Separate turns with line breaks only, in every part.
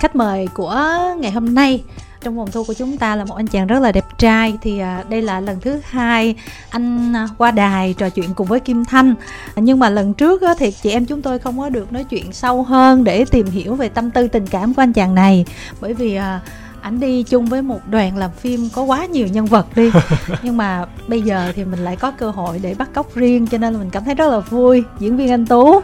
khách mời của ngày hôm nay. Trong vòng thu của chúng ta là một anh chàng rất là đẹp trai. Thì à, đây là lần thứ hai anh qua đài trò chuyện cùng với Kim Thanh. Nhưng mà lần trước thì chị em chúng tôi không có được nói chuyện sâu hơn để tìm hiểu về tâm tư tình cảm của anh chàng này. Bởi vì à, ảnh đi chung với một đoàn làm phim có quá nhiều nhân vật đi. Nhưng mà bây giờ thì mình lại có cơ hội để bắt cóc riêng cho nên là mình cảm thấy rất là vui. Diễn viên anh tú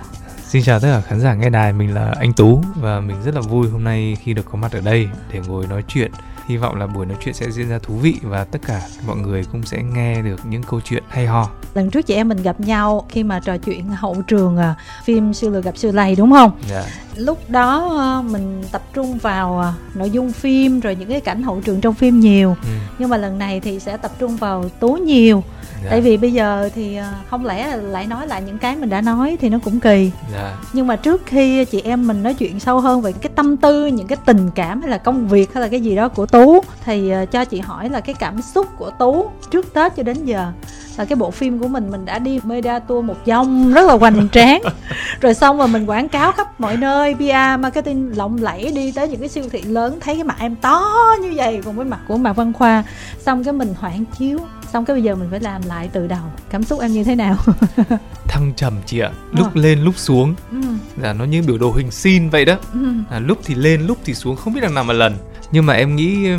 Xin chào tất cả khán giả nghe đài, mình là anh Tú và mình rất là vui hôm nay khi được có mặt ở đây để ngồi nói chuyện. Hy vọng là buổi nói chuyện sẽ diễn ra thú vị và tất cả mọi người cũng sẽ nghe được những câu chuyện hay ho.
lần trước chị em mình gặp nhau khi mà trò chuyện hậu trường à, phim siêu lừa gặp siêu lầy đúng không
Dạ.
Lúc đó à, mình tập trung vào à, nội dung phim rồi những cái cảnh hậu trường trong phim nhiều
Ừ.
nhưng mà lần này thì sẽ tập trung vào tú nhiều
Dạ.
tại vì bây giờ thì à, không lẽ lại nói lại những cái mình đã nói thì nó cũng kỳ
Dạ.
nhưng mà trước khi chị em mình nói chuyện sâu hơn về cái tâm tư những cái tình cảm hay là công việc hay là cái gì đó của tú thì cho chị hỏi là cái cảm xúc của tú trước tết cho đến giờ là cái bộ phim của mình mình đã đi media tour một vòng rất là hoành tráng rồi xong rồi mình quảng cáo khắp mọi nơi PR marketing lộng lẫy đi tới những cái siêu thị lớn thấy cái mặt em to như vậy cùng với mặt của Mạc Văn Khoa xong cái mình hoãn chiếu xong cái bây giờ mình phải làm lại từ đầu cảm xúc em như thế nào
Thăng trầm chị ạ, lúc
Ờ.
lên lúc xuống.
ừ,
Dạ nó như biểu đồ hình sin vậy đó.
ừ,
À, lúc thì lên lúc thì xuống không biết đằng nào mà lần. Nhưng mà em nghĩ ờ,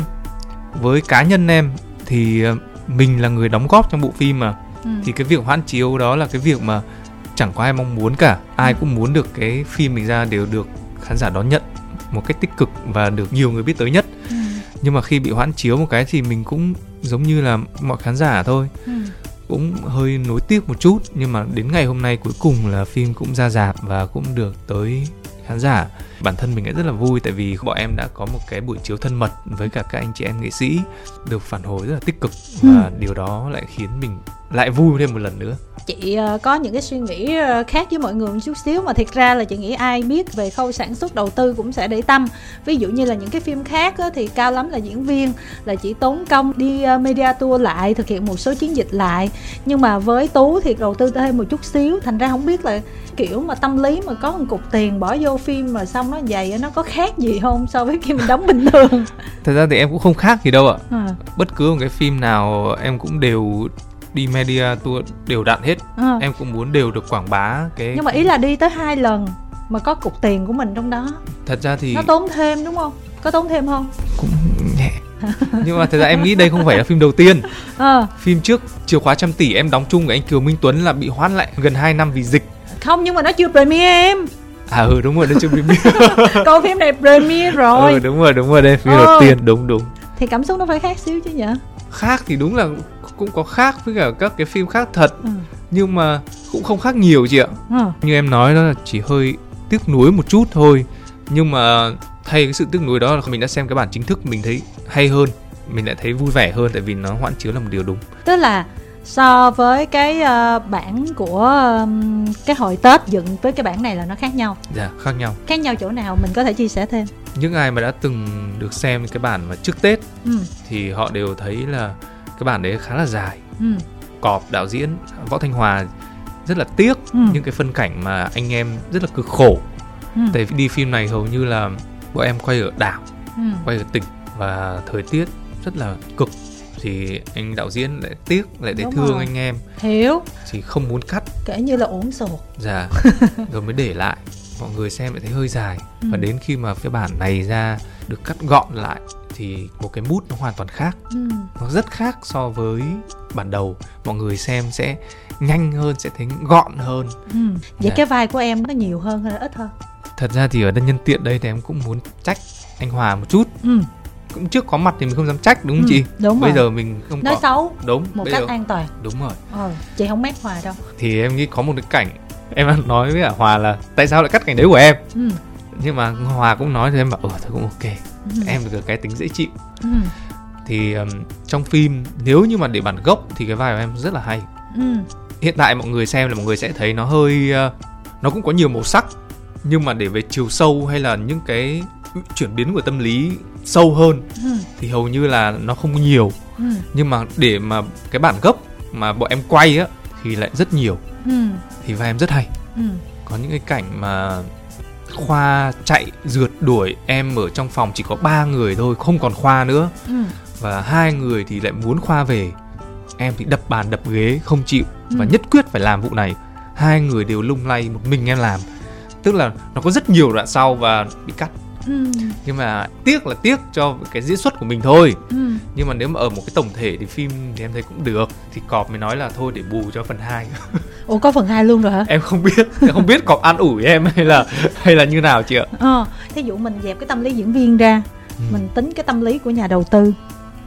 với cá nhân em thì ờ, mình là người đóng góp trong bộ phim mà
ừ.
thì cái việc hoãn chiếu đó là cái việc mà chẳng có ai mong muốn cả ai
Ừ.
cũng muốn được cái phim mình ra đều được khán giả đón nhận một cách tích cực và được nhiều người biết tới nhất
ừ,
nhưng mà khi bị hoãn chiếu một cái thì mình cũng giống như là mọi khán giả thôi
ừ.
cũng hơi nối tiếc một chút nhưng mà đến ngày hôm nay cuối cùng là phim cũng ra rạp và cũng được tới khán giả. Bản thân mình cũng rất là vui tại vì bọn em đã có một cái buổi chiếu thân mật với cả các anh chị em nghệ sĩ được phản hồi rất là tích cực. Và
Ừ.
điều đó lại khiến mình lại vui thêm một lần nữa
chị ờ, có những cái suy nghĩ ờ, khác với mọi người một chút xíu. Mà thiệt ra là chị nghĩ ai biết về khâu sản xuất đầu tư cũng sẽ để tâm. Ví dụ như là những cái phim khác thì cao lắm là diễn viên là chỉ tốn công đi ờ, media tour lại thực hiện một số chiến dịch lại. Nhưng mà với tú thì đầu tư thêm một chút xíu. Thành ra không biết là kiểu mà tâm lý mà có một cục tiền bỏ vô phim mà xong nó vậy á, nó có khác gì không so với khi mình đóng bình thường?
Thật ra thì em cũng không khác gì đâu ạ.
À,
bất cứ một cái phim nào em cũng đều đi media tour đều đặn hết.
À.
em cũng muốn đều được quảng bá cái
nhưng mà ý là đi tới hai lần mà có cục tiền của mình trong đó.
Thật ra thì
nó tốn thêm đúng không? Có tốn thêm không?
Cũng nhẹ. Nhưng mà thật ra em nghĩ đây không phải là phim đầu tiên.
Ờ.
Phim trước chìa khóa trăm tỷ em đóng chung với anh Kiều Minh Tuấn là bị hoãn lại gần 2 năm vì dịch.
Không nhưng mà nó chưa premiere em.
À ừ đúng rồi nó chưa premiere.
Còn phim này premiere rồi.
Ừ đúng rồi đúng rồi đây phim
Ờ.
đầu tiên. Đúng đúng.
Thì cảm xúc nó phải khác xíu chứ nhở?
Khác thì đúng là cũng có khác với cả các cái phim khác thật
ừ.
nhưng mà cũng không khác nhiều chị ạ.
Ờ.
Như em nói đó là chỉ hơi tiếc nuối một chút thôi nhưng mà thay cái sự tiếc nuối đó là mình đã xem cái bản chính thức mình thấy hay hơn mình lại thấy vui vẻ hơn tại vì nó hoãn chiếu là một điều đúng.
Tức là so với cái ờ, bản của ừm, cái hồi tết dựng với cái bản này là nó khác nhau.
Dạ khác nhau.
Khác nhau chỗ nào mình có thể chia sẻ thêm?
Những ai mà đã từng được xem cái bản mà trước tết
ừ.
thì họ đều thấy là cái bản đấy khá là dài.
Ừ.
Cọp đạo diễn võ thanh hòa rất là tiếc
ừ.
những cái phân cảnh mà anh em rất là cực khổ.
Ừ.
Tại vì đi phim này hầu như là bọn em quay ở đảo
ừ.
quay ở tỉnh và thời tiết rất là cực. Thì anh đạo diễn lại tiếc lại thấy
Đúng
thương
rồi.
anh em.
Hiểu
thì không muốn cắt.
Kể như là uổng sột
ra rồi mới để lại. Mọi người xem lại thấy hơi dài.
Ừ.
và đến khi mà cái bản này ra được cắt gọn lại thì một cái mút nó hoàn toàn khác.
Ừ.
Nó rất khác so với bản đầu. Mọi người xem sẽ nhanh hơn sẽ thấy gọn hơn.
Ừ. Vậy
Dạ.
cái vai của em nó nhiều hơn hay là ít hơn
thật ra thì ở đây nhân tiện đây thì em cũng muốn trách anh Hòa một chút.
Ừ.
Cũng trước có mặt thì mình không dám trách đúng không
Ừ,
chị?
đúng
bây
rồi.
giờ mình không
nói
có
xấu
đúng
một cách
giờ
an toàn.
Đúng rồi.
Ờ chị không mét hòa đâu.
Thì em nghĩ có một cái cảnh em nói với Hòa là tại sao lại cắt cảnh đấy của em?
Ừ.
Nhưng mà Hòa cũng nói thì em bảo ờ thôi cũng ok
ừ.
em được cái tính dễ chịu.
Ừ.
Thì um, trong phim nếu như mà để bản gốc thì cái vai của em rất là hay.
Ừ.
Hiện tại mọi người xem là mọi người sẽ thấy nó hơi ờ, nó cũng có nhiều màu sắc nhưng mà để về chiều sâu hay là những cái chuyển biến của tâm lý sâu hơn
ừ.
thì hầu như là nó không nhiều.
Ừ.
Nhưng mà để mà cái bản gốc mà bọn em quay á thì lại rất nhiều.
Ừ.
Thì vai em rất hay.
Ừ.
Có những cái cảnh mà khoa chạy rượt đuổi em ở trong phòng chỉ có ba người thôi không còn khoa nữa.
Ừ.
và hai người thì lại muốn khoa về. Em thì đập bàn đập ghế không chịu. Và
Ừ.
nhất quyết phải làm vụ này. Hai người đều lung lay một mình em làm. Tức là nó có rất nhiều đoạn sau và bị cắt
Ừ.
nhưng mà tiếc là tiếc cho cái diễn xuất của mình thôi
Ừ.
nhưng mà nếu mà ở một cái tổng thể thì phim thì em thấy cũng được thì cọp mới nói là thôi để bù cho phần 2
ủa có phần 2 luôn rồi hả
em không biết em không biết cọp an ủi em hay là hay là như nào chị ạ
ờ thí dụ mình dẹp cái tâm lý diễn viên ra
Ừ.
mình tính cái tâm lý của nhà đầu tư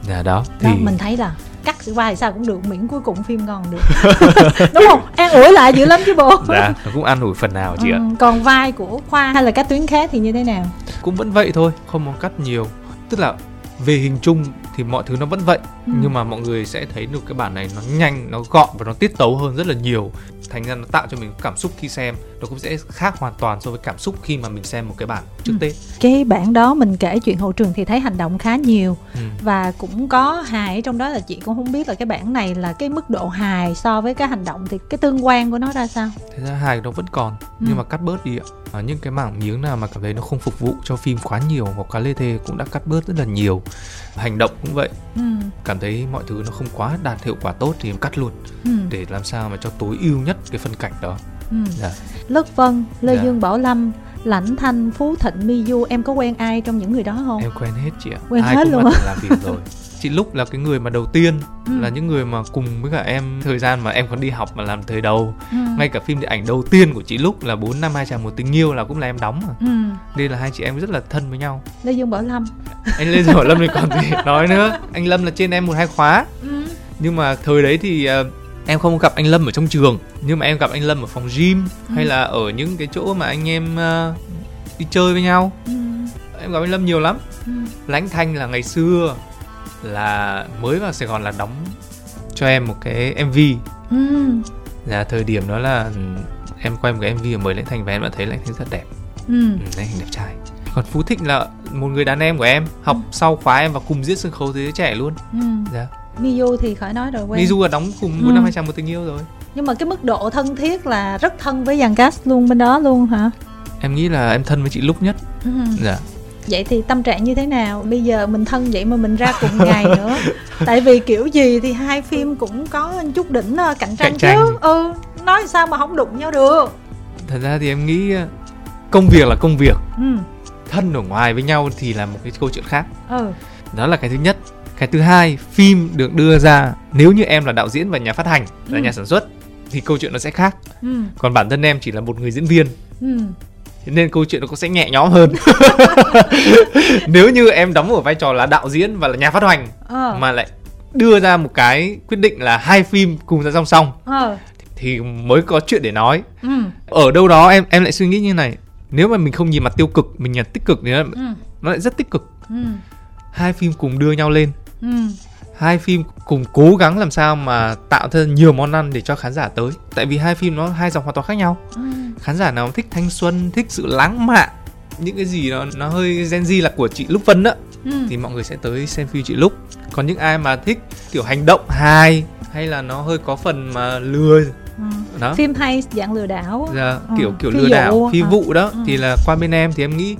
dạ đó thì
đó mình thấy là cắt sự vai sao cũng được miễn cuối cùng phim ngon được. Đúng không? An ủi lại dữ lắm chứ bộ.
Dạ nó cũng an ủi phần nào chị ạ.
Ừ, còn vai của khoa hay là các tuyến khác thì như thế nào?
Cũng vẫn vậy thôi không có cắt nhiều. Tức là về hình chung thì mọi thứ nó vẫn vậy
Ừ.
nhưng mà mọi người sẽ thấy được cái bản này nó nhanh nó gọn và nó tiết tấu hơn rất là nhiều thành ra nó tạo cho mình cảm xúc khi xem nó cũng sẽ khác hoàn toàn so với cảm xúc khi mà mình xem một cái bản trước
Ừ.
tết
cái bản đó mình kể chuyện hậu trường thì thấy hành động khá nhiều
ừ.
và cũng có hài trong đó là chị cũng không biết là cái bản này là cái mức độ hài so với cái hành động thì cái tương quan của nó ra sao
Thế ra hài nó vẫn còn nhưng
Ừ.
mà cắt bớt đi ạ. À, những cái mảng miếng nào mà cảm thấy nó không phục vụ cho phim quá nhiều hoặc quá lê thê cũng đã cắt bớt rất là nhiều. Hành động cũng vậy,
ừ.
cảm thấy mọi thứ nó không quá đạt hiệu quả tốt thì em cắt luôn
Ừ.
để làm sao mà cho tối ưu nhất cái phân cảnh đó.
Ừ.
Dạ.
Lất Vân, Lê
Dạ.
Dương Bảo Lâm, Lãnh Thanh, Phú Thịnh, Mi Du Em có quen ai trong những người đó không?
Em quen hết chị ạ.
Quen
Ai
hết
cũng
luôn
đã làm việc rồi. Chị Lúc là cái người mà đầu tiên
Ừ.
là những người mà cùng với cả em thời gian mà em còn đi học mà làm thời đầu.
Ừ.
Ngay cả phim điện ảnh đầu tiên của chị Lúc là 4 năm hai chàng một tình yêu là cũng là em đóng mà.
Ừ.
Nên là hai chị em rất là thân với nhau.
Lê Dương Bảo Lâm.
anh Lê Dương Bảo Lâm thì còn gì nói nữa anh Lâm là trên em một hai khóa
Ừ.
nhưng mà thời đấy thì ờ, em không gặp anh Lâm ở trong trường nhưng mà em gặp anh Lâm ở phòng gym
Ừ.
hay là ở những cái chỗ mà anh em ờ, đi chơi với nhau
Ừ.
em gặp anh Lâm nhiều lắm
Ừ.
Lãnh Thanh là ngày xưa là mới vào Sài Gòn là đóng cho em một cái MV
Ừ.
là thời điểm đó là em quay một cái MV ở mới Lãnh Thanh và em đã thấy Lãnh Thanh rất đẹp
Ừ.
ừ, Lãnh Thanh đẹp trai còn Phú Thịnh là một người đàn em của em học
Ừ.
sau khóa em và cùng diễn sân khấu thế giới trẻ luôn
Ừ.
dạ
Mi Du thì khỏi nói rồi quen.
Mizu là đóng cùng
Ừ.
năm hai chàng một tình yêu rồi
Nhưng mà cái mức độ thân thiết là rất thân với dàn cast luôn bên đó luôn hả?
em nghĩ là em thân với chị lúc nhất
Ừ.
dạ
Vậy thì tâm trạng như thế nào? Bây giờ mình thân vậy mà mình ra cùng ngày nữa. Tại vì kiểu gì thì hai phim cũng có chút đỉnh ờ, cạnh tranh,
Cạnh tranh.
chứ. Ừ, nói sao mà không đụng nhau được.
thật ra thì em nghĩ ờ, công việc là công việc
Ừ.
thân ở ngoài với nhau thì là một cái câu chuyện khác
Ừ.
đó là cái thứ nhất cái thứ hai phim được đưa ra nếu như em là đạo diễn và nhà phát hành là
Ừ.
nhà sản xuất thì câu chuyện nó sẽ khác
Ừ.
còn bản thân em chỉ là một người diễn viên
Ừ.
nên câu chuyện nó cũng sẽ nhẹ nhõm hơn nếu như em đóng ở vai trò là đạo diễn và là nhà phát hành
Ờ.
mà lại đưa ra một cái quyết định là hai phim cùng ra song song
Ờ.
thì mới có chuyện để nói
Ừ.
ở đâu đó em em lại suy nghĩ như này nếu mà mình không nhìn mặt tiêu cực mình nhìn tích cực thì nó,
Ừ.
nó lại rất tích cực
Ừ.
hai phim cùng đưa nhau lên
Ừ.
hai phim cùng cố gắng làm sao mà tạo ra nhiều món ăn để cho khán giả tới tại vì hai phim nó hai dòng hoàn toàn khác nhau
Ừ.
khán giả nào thích thanh xuân thích sự lãng mạn những cái gì nó nó hơi Gen Z là của chị Lúc Vân á
Ừ.
thì mọi người sẽ tới xem phim chị Lúc còn những ai mà thích kiểu hành động hài hay là nó hơi có phần mà lừa
Ừ.
đó
phim hay dạng lừa đảo
Dạ,
Ừ,
kiểu kiểu
phi
lừa đảo
vụ,
phi
ờ.
vụ đó
Ừ.
thì là qua bên em thì em nghĩ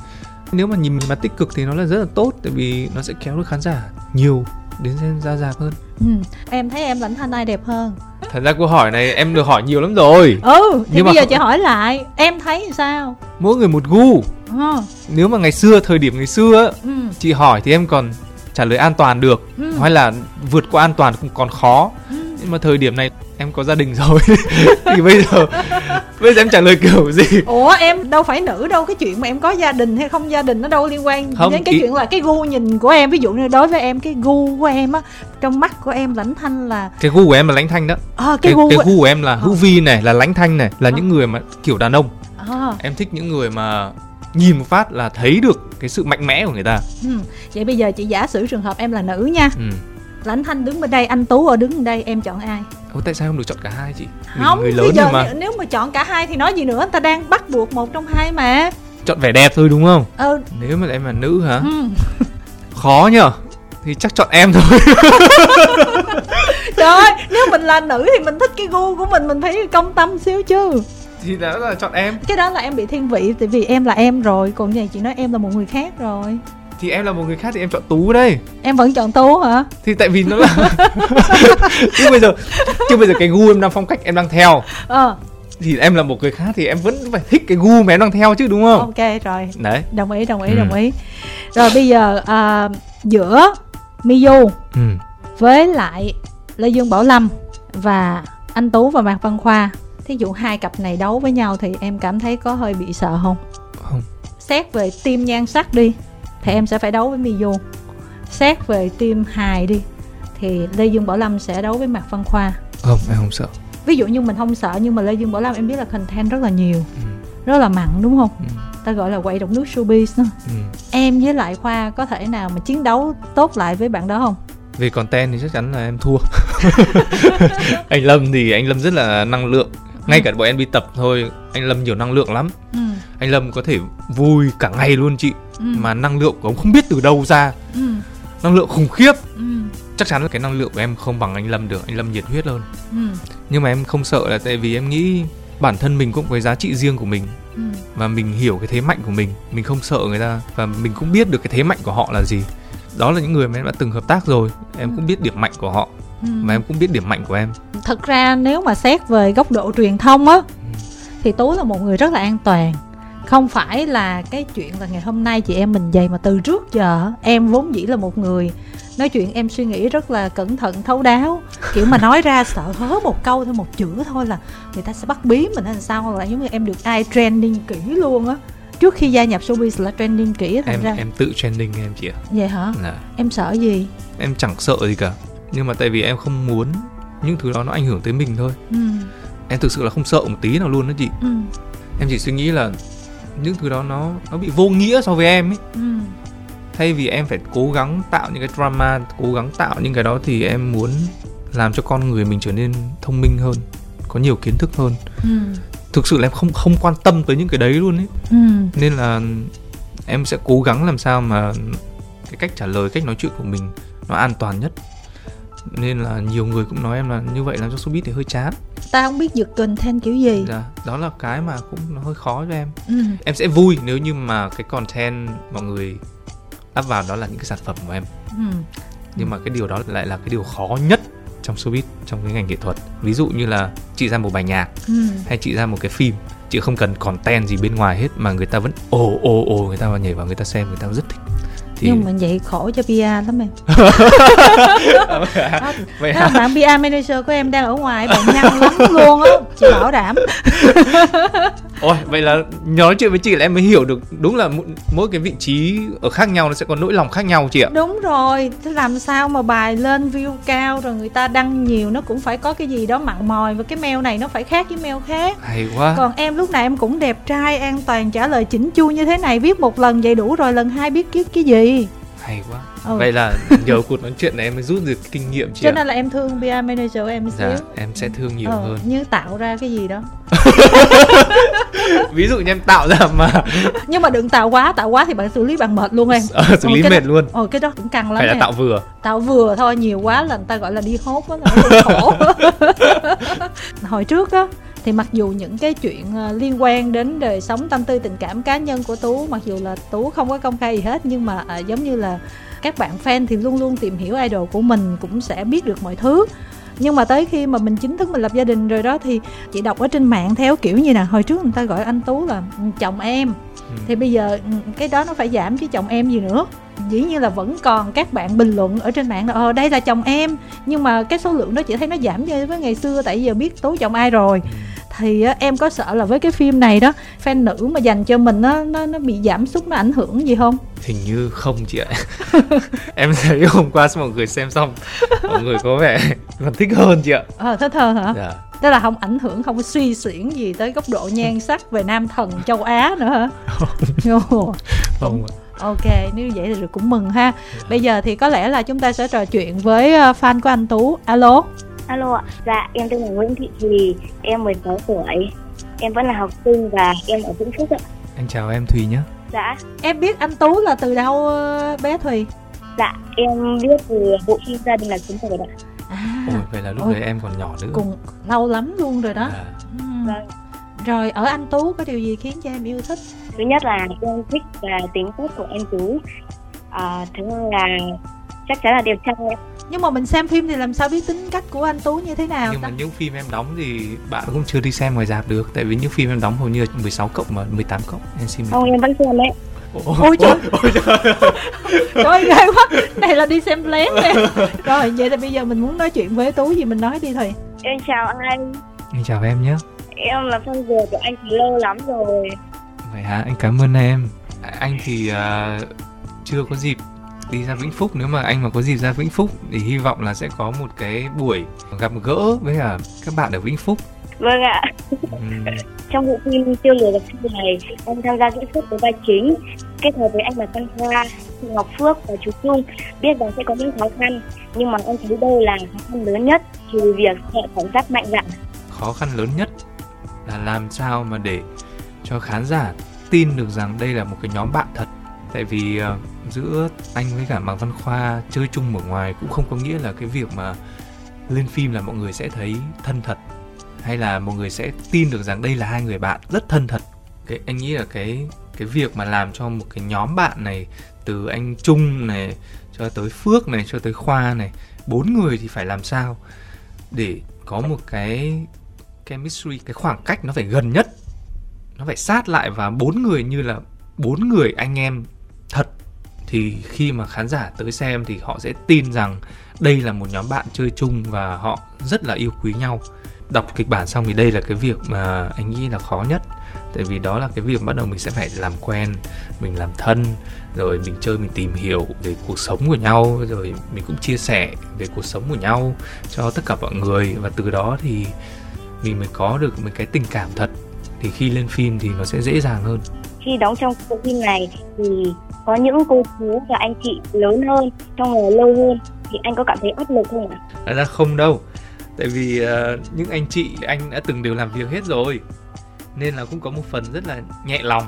nếu mà nhìn mặt tích cực thì nó là rất là tốt tại vì nó sẽ kéo được khán giả nhiều đến xem ra rạp hơn
ừ. em thấy em lãnh thanh ai đẹp hơn
thật ra câu hỏi này em được hỏi nhiều lắm rồi
ừ thì
Nhưng
bây
mà
giờ chị hỏi lại em thấy sao
mỗi người một gu
ờ.
nếu mà ngày xưa thời điểm ngày xưa á,
ừ.
chị hỏi thì em còn trả lời an toàn được
Ừ.
hay là vượt qua an toàn cũng còn khó
Ừ.
nhưng mà thời điểm này em có gia đình rồi. Thì bây giờ bây giờ em trả lời kiểu gì?
Ủa em đâu phải nữ đâu cái chuyện mà em có gia đình hay không gia đình nó đâu liên quan
Không,
đến cái
ý-
chuyện là cái gu nhìn của em. Ví dụ như đối với em cái gu của em á trong mắt của em lãnh thanh là
cái gu của em là lãnh thanh đó.
Ờ
cái,
cái, gu
cái
của-
gu của em là hữu vi này là lãnh thanh này là
Ờ.
những người mà kiểu đàn ông.
Ờ,
em thích những người mà nhìn một phát là thấy được cái sự mạnh mẽ của người ta.
Ừ. vậy bây giờ chị giả sử trường hợp em là nữ nha.
Ừ.
lãnh thanh đứng bên đây anh tú ở đứng bên đây em chọn ai?
Ủa, tại sao không được chọn cả hai chị? Mình
không
người
bây
lớn
giờ
rồi mà.
nếu- mà chọn cả hai thì nói gì nữa? Người ta đang bắt buộc một trong hai mà.
Chọn vẻ đẹp thôi đúng không?
Ờ
nếu mà em là nữ hả?
Ừ.
khó nhở thì chắc chọn em thôi.
Trời ơi nếu mình là nữ thì mình thích cái gu của mình mình phải công tâm xíu chứ.
Thì đã là chọn em.
Cái đó là em bị thiên vị tại vì em là em rồi. Còn này chị nói em là một người khác rồi
thì em là một người khác thì em chọn tú đây.
Em vẫn chọn tú hả?
Thì tại vì nó là chứ bây giờ chứ bây giờ cái gu em đang phong cách em đang theo.
Ờ.
Thì em là một người khác thì em vẫn phải thích cái gu mà em đang theo chứ đúng không?
Ok rồi.
Đấy.
Đồng ý đồng ý
Ừ.
đồng ý. Rồi bây giờ à, giữa Miyu
ừ.
với lại Lê Dương Bảo Lâm và anh Tú và Mạc Văn Khoa thí dụ hai cặp này đấu với nhau thì em cảm thấy có hơi bị sợ không?
Không.
Xét về team nhan sắc đi thì em sẽ phải đấu với Miyu. Xét về team hài đi thì Lê Dương Bảo Lâm sẽ đấu với Mạc Văn Khoa.
Không em không sợ.
Ví dụ như mình không sợ nhưng mà Lê Dương Bảo Lâm em biết là content rất là nhiều
ừ.
rất là mặn đúng không?
Ừ.
ta gọi là quậy độc nước showbiz đó.
Ừ.
em với lại khoa có thể nào mà chiến đấu tốt lại với bạn đó không?
Về content thì chắc chắn là em thua. Anh lâm thì anh lâm rất là năng lượng. Ngay cả bọn em đi tập thôi anh lâm nhiều năng lượng lắm.
Ừ.
Anh lâm có thể vui cả ngày luôn chị
ừ.
Mà năng lượng của ông không biết từ đâu ra.
Ừ.
Năng lượng khủng khiếp.
Ừ.
Chắc chắn là cái năng lượng của em không bằng anh lâm được anh lâm nhiệt huyết hơn.
Ừ.
Nhưng mà em không sợ là tại vì em nghĩ bản thân mình cũng có cái giá trị riêng của mình.
Ừ.
Và mình hiểu cái thế mạnh của mình mình không sợ người ta. Và mình cũng biết được cái thế mạnh của họ là gì. Đó là những người mà em đã từng hợp tác rồi. Em
Ừ.
cũng biết điểm mạnh của họ.
Ừ.
mà em cũng biết điểm mạnh của em.
Thật ra nếu mà xét về góc độ truyền thông á thì tú là một người rất là an toàn không phải là cái chuyện là ngày hôm nay chị em mình vậy mà từ trước giờ. Em vốn dĩ là một người nói chuyện em suy nghĩ rất là cẩn thận thấu đáo. Kiểu mà nói ra sợ hớ một câu thôi một chữ thôi là người ta sẽ bắt bí mình hay sao hoặc là giống như em được ai trending kỹ luôn á. Trước khi gia nhập showbiz là trending kỹ thành
em
ra
em tự trending em chị ạ.
Vậy hả?
Dạ.
em sợ gì?
Em chẳng sợ gì cả. Nhưng mà tại vì em không muốn những thứ đó nó ảnh hưởng tới mình thôi.
Ừ.
Em thực sự là không sợ một tí nào luôn đó chị.
Ừ.
Em chỉ suy nghĩ là những thứ đó nó nó bị vô nghĩa so với em ấy.
Ừ.
Thay vì em phải cố gắng tạo những cái drama cố gắng tạo những cái đó thì em muốn làm cho con người mình trở nên thông minh hơn có nhiều kiến thức hơn.
Ừ.
Thực sự là em không không quan tâm tới những cái đấy luôn ấy.
Ừ.
Nên là em sẽ cố gắng làm sao mà cái cách trả lời cách nói chuyện của mình nó an toàn nhất nên là nhiều người cũng nói em là như vậy làm cho showbiz thì hơi chán.
Ta không biết giật content kiểu gì.
Dạ, đó là cái mà cũng nó hơi khó cho em.
Ừ.
Em sẽ vui nếu như mà cái content mọi người áp vào đó là những cái sản phẩm của em.
Ừ.
Nhưng mà cái điều đó lại là cái điều khó nhất trong showbiz trong cái ngành nghệ thuật. Ví dụ như là chị ra một bài nhạc
ừ.
hay chị ra một cái phim chị không cần content gì bên ngoài hết mà người ta vẫn ồ ồ ồ người ta vào nhảy vào người ta xem người ta rất thích thì
nhưng mà vậy khổ cho PR lắm em.
Vậy
Đó,
hả?
bạn PR manager của em đang ở ngoài bạn nhăn lắm luôn á. Chị bảo đảm
Ôi, vậy là nói chuyện với chị là em mới hiểu được đúng là mỗi, mỗi cái vị trí ở khác nhau nó sẽ có nỗi lòng khác nhau chị ạ.
Đúng rồi thế làm sao mà bài lên view cao rồi người ta đăng nhiều nó cũng phải có cái gì đó mặn mòi và cái mail này nó phải khác với mail khác.
Hay quá.
Còn em lúc này em cũng đẹp trai an toàn trả lời chỉnh chu như thế này viết một lần vậy đủ rồi lần hai biết viết cái gì
hay quá.
Ừ.
vậy là nhờ cuộc nói chuyện này em mới rút được kinh nghiệm chị
cho
ạ.
nên là em thương PR manager em
dạ
xíu.
em sẽ thương nhiều
Ờ,
hơn.
như tạo ra cái gì đó.
Ví dụ như em tạo ra mà.
Nhưng mà đừng tạo quá tạo quá thì bạn xử lý bằng mệt luôn em.
Ờ, xử lý
cái
mệt
đó-
luôn.
Ồ cái đó cũng căng lắm
phải là
em.
tạo vừa.
Tạo vừa thôi nhiều quá là người ta gọi là đi hốt á khổ. Hồi trước á thì mặc dù những cái chuyện ờ, liên quan đến đời sống tâm tư tình cảm cá nhân của tú mặc dù là tú không có công khai gì hết nhưng mà à, giống như là các bạn fan thì luôn luôn tìm hiểu idol của mình cũng sẽ biết được mọi thứ. Nhưng mà tới khi mà mình chính thức mình lập gia đình rồi đó thì chị đọc ở trên mạng theo kiểu như nè hồi trước người ta gọi anh tú là "Ừ, chồng em.
Ừ.
thì bây giờ ừ, cái đó nó phải giảm chứ chồng em gì nữa. Dĩ nhiên là vẫn còn các bạn bình luận ở trên mạng là ờ đây là chồng em. Nhưng mà cái số lượng đó chị thấy nó giảm so với ngày xưa tại giờ biết tú chồng ai rồi.
Ừ.
thì á, em có sợ là với cái phim này đó fan nữ mà dành cho mình nó nó nó bị giảm sút nó ảnh hưởng gì không?
Hình như không chị ạ. Em thấy hôm qua mọi người xem xong mọi người có vẻ còn thích hơn chị ạ.
Ờ thế thơ hả?
Dạ.
Tức là không ảnh hưởng không có suy xuyển gì tới góc độ nhan sắc về nam thần châu á nữa hả?
Không. Ạ.
Ok, nếu vậy thì cũng mừng ha. Bây giờ thì có lẽ là chúng ta sẽ trò chuyện với ờ, fan của anh Tú. Alo.
Alo ạ, dạ em tên là Nguyễn Thị Thùy, em 16 tuổi, em vẫn là học sinh và em ở Vĩnh Phúc ạ.
anh chào em thùy nhé
Dạ,
Em biết anh Tú là từ đâu ờ, bé Thùy?
dạ em biết từ bộ phim gia đình là chúng tôi ạ.
À,
ôi vậy là lúc
Ôi.
đấy em còn nhỏ nữa
cùng lâu lắm luôn rồi đó.
Dạ.
Ừ.
Vâng,
rồi ở anh tú có điều gì khiến cho em yêu thích
thứ nhất là em thích là tính cách của anh tú à, thứ hai là chắc chắn là đẹp trai
nhưng mà mình xem phim thì làm sao biết tính cách của anh tú như thế nào
nhưng
ta?
mà những phim em đóng thì bạn cũng chưa đi xem ngoài rạp được. Tại vì những phim em đóng hầu như là 16 cộng mà 18 cộng em xin
không em vẫn xem đấy.
Ôi trời. Trời. Ơi ghê quá. Này là đi xem lén nè. Rồi vậy thì bây giờ mình muốn nói chuyện với tú gì mình nói đi thì
em chào anh.
Anh chào em nhé.
Em là fan ruột của anh từ lâu lắm rồi.
Vậy hả? Anh cảm ơn em. Anh thì uh, chưa có dịp đi ra Vĩnh Phúc. Nếu mà anh mà có dịp ra Vĩnh Phúc thì hy vọng là sẽ có một cái buổi gặp gỡ với cả các bạn ở Vĩnh Phúc.
Vâng ạ.
Ừm,
trong bộ phim tiêu lừa gặp phim này anh tham gia diễn xuất với vai chính. Kết hợp với anh là Văn Hoa Ngọc Phước và chú Trung biết rằng sẽ có những khó khăn nhưng mà anh thấy đây là khó khăn lớn nhất trừ việc hệ cảm giác mạnh dạn
khó khăn lớn nhất là làm sao mà để cho khán giả tin được rằng đây là một cái nhóm bạn thật. Tại vì ờ, giữa anh với cả Mạc Văn Khoa chơi chung ở ngoài cũng không có nghĩa là cái việc mà lên phim là mọi người sẽ thấy thân thật, hay là mọi người sẽ tin được rằng đây là hai người bạn rất thân thật. Cái, anh nghĩ là cái cái việc mà làm cho một cái nhóm bạn này, từ anh Trung này cho tới Phước này, cho tới Khoa này, bốn người thì phải làm sao để có một cái chemistry, cái khoảng cách nó phải gần nhất, nó phải sát lại và bốn người như là bốn người anh em thật thì khi mà khán giả tới xem thì họ sẽ tin rằng đây là một nhóm bạn chơi chung và họ rất là yêu quý nhau. Đọc kịch bản xong thì đây là cái việc mà anh nghĩ là khó nhất. Tại vì đó là cái việc bắt đầu mình sẽ phải làm quen, mình làm thân, rồi mình chơi, mình tìm hiểu về cuộc sống của nhau, rồi mình cũng chia sẻ về cuộc sống của nhau cho tất cả mọi người. Và từ đó thì mình mới có được một cái tình cảm thật thì khi lên phim thì nó sẽ dễ dàng hơn
khi đóng trong bộ phim này thì có những cô chú và anh chị lớn hơn trong nghề lâu hơn thì anh có cảm thấy áp lực không ạ?
Thật ra không đâu Tại vì uh, những anh chị anh đã từng đều làm việc hết rồi Nên là cũng có một phần rất là nhẹ lòng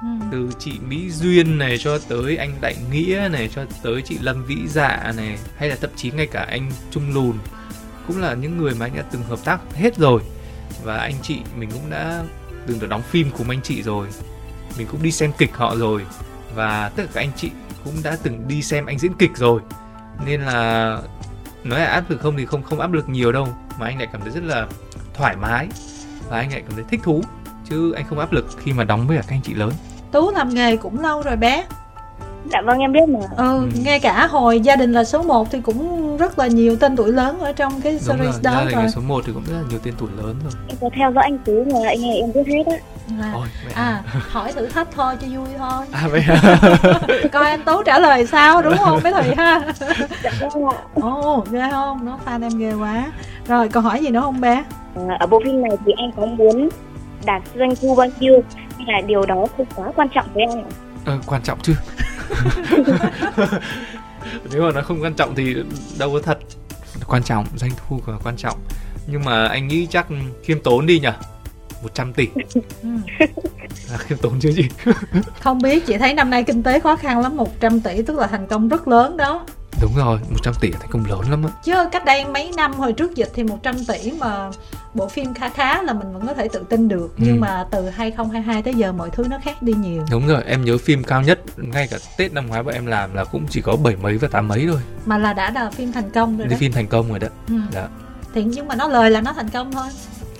ừ.
Từ chị Mỹ Duyên này cho tới anh Đại Nghĩa này Cho tới chị Lâm Vĩ Dạ này Hay là thậm chí ngay cả anh Trung Lùn Cũng là những người mà anh đã từng hợp tác hết rồi Và anh chị mình cũng đã từng được đóng phim cùng anh chị rồi. Mình cũng đi xem kịch họ rồi. Và tất cả các anh chị cũng đã từng đi xem anh diễn kịch rồi. Nên là nói là áp lực không thì không không áp lực nhiều đâu. Mà anh lại cảm thấy rất là thoải mái. Và anh lại cảm thấy thích thú. Chứ anh không áp lực khi mà đóng với cả các anh chị lớn.
Tú làm nghề cũng lâu rồi bé.
Dạ vâng em biết mà.
Ừ,
Ừ.
ngay cả hồi gia đình là số 1 thì cũng rất là nhiều tên tuổi lớn ở trong cái
đúng
series
rồi
đó
gia đình
rồi.
là số 1 thì cũng rất là nhiều tên tuổi lớn rồi.
Em có theo dõi anh Tú mà anh nghe em biết hết á.
À,
ôi
à hỏi thử thách thôi cho vui thôi.
À vậy à?
coi anh tú trả lời sao đúng không bé thùy ha?
Dạ vâng ạ.
Ồ ghê không? Nó fan em ghê quá. Rồi còn hỏi gì nữa không bé?
À, ở bộ phim này thì anh có muốn đạt doanh thu bao nhiêu? Hay là điều đó không quá quan trọng với anh ạ?
ờ, quan trọng chứ nếu mà nó không quan trọng thì đâu có thật. Quan trọng doanh thu là quan trọng. Nhưng mà anh nghĩ chắc khiêm tốn đi nhỉ? 100 tỷ.
Ừ.
là khiêm tốn chứ gì
không biết chị thấy năm nay kinh tế khó khăn lắm 100 tỷ tức là thành công rất lớn đó
đúng rồi 100 tỷ thành công lớn lắm á
chứ cách đây mấy năm hồi trước dịch thì 100 tỷ mà bộ phim khá khá là mình vẫn có thể tự tin được
Ừ.
nhưng mà từ 2022 tới giờ mọi thứ nó khác đi nhiều
Đúng rồi, em nhớ phim cao nhất ngay cả Tết năm ngoái bọn em làm là cũng chỉ có bảy mấy và tám mấy thôi.
mà là đã là phim thành công rồi đó
phim thành công rồi đó.
ừ.
Dạ.
thì nhưng mà nó lời là nó thành công thôi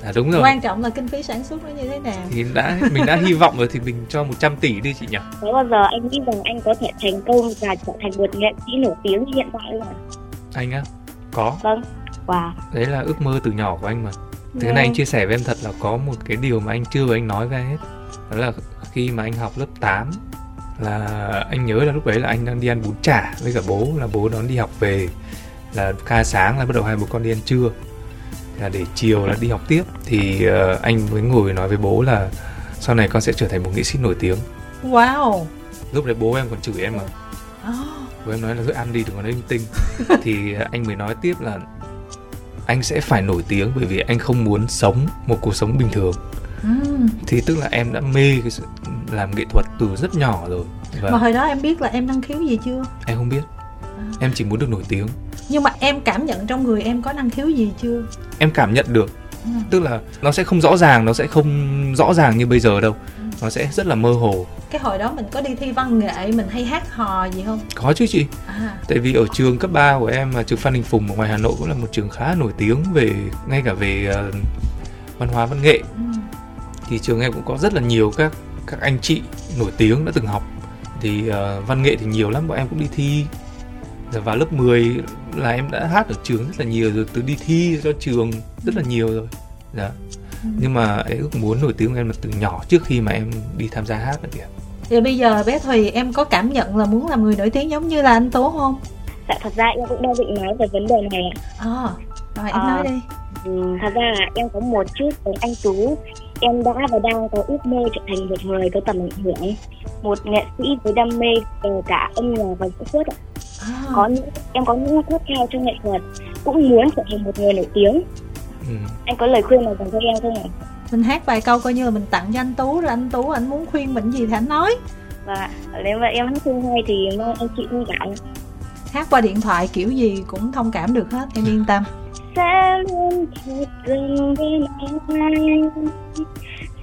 À đúng rồi.
quan trọng là kinh phí sản xuất nó như thế nào
Thì đã mình đã hy vọng rồi thì mình cho 100 tỷ đi chị nhỉ.
Có bao giờ anh nghĩ rằng anh có thể thành công và trở thành một nghệ sĩ nổi tiếng như hiện tại không ạ?
Anh á? Có.
Vâng. Wow.
Đấy là ước mơ từ nhỏ của anh mà. Thế
Vâng.
này anh chia sẻ với em thật là có một cái điều mà anh chưa bao anh nói ra hết. Đó là khi mà anh học lớp 8 là anh nhớ là lúc đấy là anh đang đi ăn bún chả với cả bố là bố đón đi học về là ca sáng là bắt đầu hai bố con đi ăn trưa là để chiều là đi học tiếp. Thì ờ, anh mới ngồi nói với bố là sau này con sẽ trở thành một nghệ sĩ nổi tiếng.
Wow.
Lúc đấy bố em còn chửi em mà.
Oh.
bố em nói là thôi ăn đi đừng có nói linh tinh. Thì ờ, anh mới nói tiếp là anh sẽ phải nổi tiếng bởi vì anh không muốn sống một cuộc sống bình thường.
Mm.
thì tức là em đã mê cái sự làm nghệ thuật từ rất nhỏ rồi. Và
mà hồi đó em biết là em năng khiếu gì chưa?
Em không biết.
À.
em chỉ muốn được nổi tiếng
nhưng mà em cảm nhận trong người em có năng khiếu gì chưa?
Em cảm nhận được.
Ừ.
tức là nó sẽ không rõ ràng nó sẽ không rõ ràng như bây giờ đâu. Nó sẽ rất là mơ hồ.
Cái hồi đó mình có đi thi văn nghệ mình hay hát hò gì không?
Có chứ chị.
À.
Tại vì ở trường cấp 3 của em là trường Phan Đình Phùng ở ngoài Hà Nội cũng là một trường khá nổi tiếng về ngay cả về ờ, văn hóa văn nghệ.
Ừ.
thì trường em cũng có rất là nhiều các các anh chị nổi tiếng đã từng học. Thì ờ, văn nghệ thì nhiều lắm bọn em cũng đi thi rồi vào lớp 10 là em đã hát ở trường rất là nhiều rồi từ đi thi cho trường rất là nhiều rồi dạ
Ừ.
nhưng mà cái ước muốn nổi tiếng của em là từ nhỏ trước khi mà em đi tham gia hát nữa kìa
Rồi bây giờ bé Thùy em có cảm nhận là muốn làm người nổi tiếng giống như là anh Tố không?
Dạ thật ra em cũng đang định nói về vấn đề này ạ.
À, rồi em
Ờ.
nói đi.
Ừ, thật ra là em có một chút với anh Tú Em đã và đang có ước mơ trở thành một người có tầm ảnh hưởng Một nghệ sĩ với đam mê về cả âm nhạc và diễn xuất ạ.
À,
có những Em có những khát khao trong nghệ thuật Cũng muốn trở thành một người nổi tiếng
ừ.
Anh có lời khuyên nào dành cho em không ạ?
mình hát vài câu coi như là mình tặng cho anh Tú rồi anh Tú anh muốn khuyên mình gì thì anh nói.
Và nếu mà em hát không hay thì mong anh chị thông cảm
Hát qua điện thoại kiểu gì cũng thông cảm được hết, em yên tâm.
sẽ luôn thật gần bên anh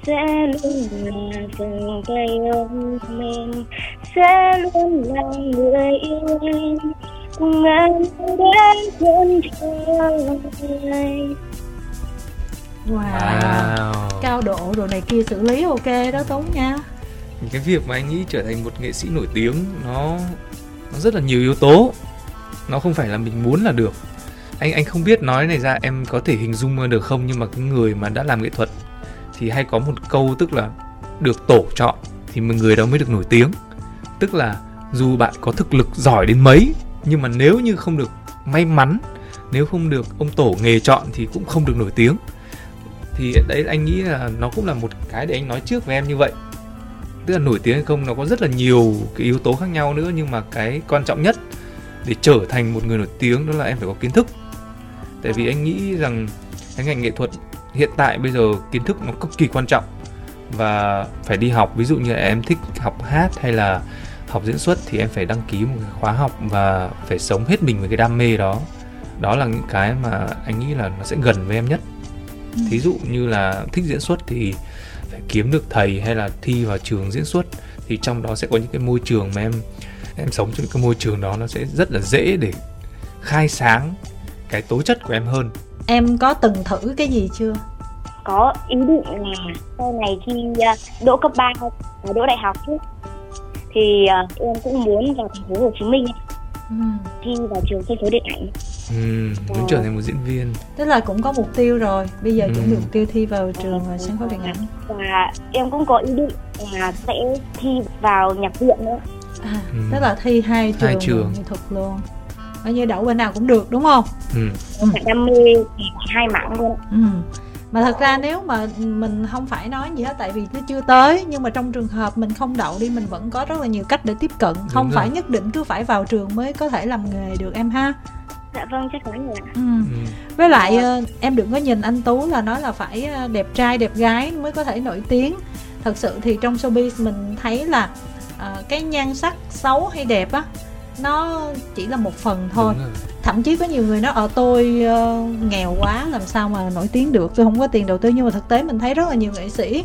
sẽ luôn là vầng tay ôm em sẽ luôn là người yêu em cùng anh đến chân trời
Wow.
wow.
Cao độ đồ này kia xử lý ok đó Tú nha.
cái việc mà anh nghĩ trở thành một nghệ sĩ nổi tiếng nó nó rất là nhiều yếu tố nó không phải là mình muốn là được anh anh không biết nói này ra em có thể hình dung được không nhưng mà cái người mà đã làm nghệ thuật thì hay có một câu tức là được tổ chọn thì một người đó mới được nổi tiếng. Tức là dù bạn có thực lực giỏi đến mấy, nhưng mà nếu như không được may mắn, nếu không được ông tổ nghề chọn thì cũng không được nổi tiếng. Thì đấy, anh nghĩ là nó cũng là một cái để anh nói trước với em như vậy. Tức là nổi tiếng hay không nó có rất là nhiều cái yếu tố khác nhau nữa, nhưng mà cái quan trọng nhất để trở thành một người nổi tiếng đó là em phải có kiến thức. Tại vì anh nghĩ rằng cái ngành nghệ thuật hiện tại bây giờ kiến thức nó cực kỳ quan trọng. Và phải đi học ví dụ như là em thích học hát hay là học diễn xuất thì em phải đăng ký một cái khóa học và phải sống hết mình với cái đam mê đó. Đó là những cái mà anh nghĩ là nó sẽ gần với em nhất. Thí dụ như là thích diễn xuất thì phải kiếm được thầy hay là thi vào trường diễn xuất thì trong đó sẽ có những cái môi trường mà em em sống trong cái môi trường đó nó sẽ rất là dễ để khai sáng cái tố chất của em hơn
Em có từng thử cái gì chưa?
có ý định là sau này khi à, đỗ cấp 3 và đỗ đại học ấy, thì à, em cũng muốn vào thành phố Hồ Chí Minh
Ừ.
thi vào trường sân khấu điện ảnh
Ừm, muốn trở thành một diễn viên
Tức là cũng có mục tiêu rồi. Bây giờ cũng
Ừ.
được tiêu thi vào trường ờ, sân khấu điện ảnh.
và em cũng có ý định là sẽ thi vào nhạc viện nữa
À,
Ừ.
tức là thi hai trường,
Hai trường.
nghệ thuật luôn. Coi như đậu bên nào cũng được đúng không? Ừ.
phải đam mê thì hai mảng luôn.
Ừ. Mà thật ra nếu mà mình không phải nói gì hết tại vì nó chưa tới nhưng mà trong trường hợp mình không đậu đi mình vẫn có rất là nhiều cách để tiếp cận không
rồi.
phải nhất định cứ phải vào trường mới có thể làm nghề được em ha
dạ vâng chắc chắn rồi ạ
ừ.
ừm.
với lại ờ, em đừng có nhìn anh tú là nói là phải ờ, đẹp trai đẹp gái mới có thể nổi tiếng thật sự thì trong showbiz mình thấy là ờ, cái nhan sắc xấu hay đẹp á nó chỉ là một phần thôi. Thậm chí có nhiều người nói ở tôi ờ, nghèo quá làm sao mà nổi tiếng được? Tôi không có tiền đầu tư. Nhưng mà thực tế mình thấy rất là nhiều nghệ sĩ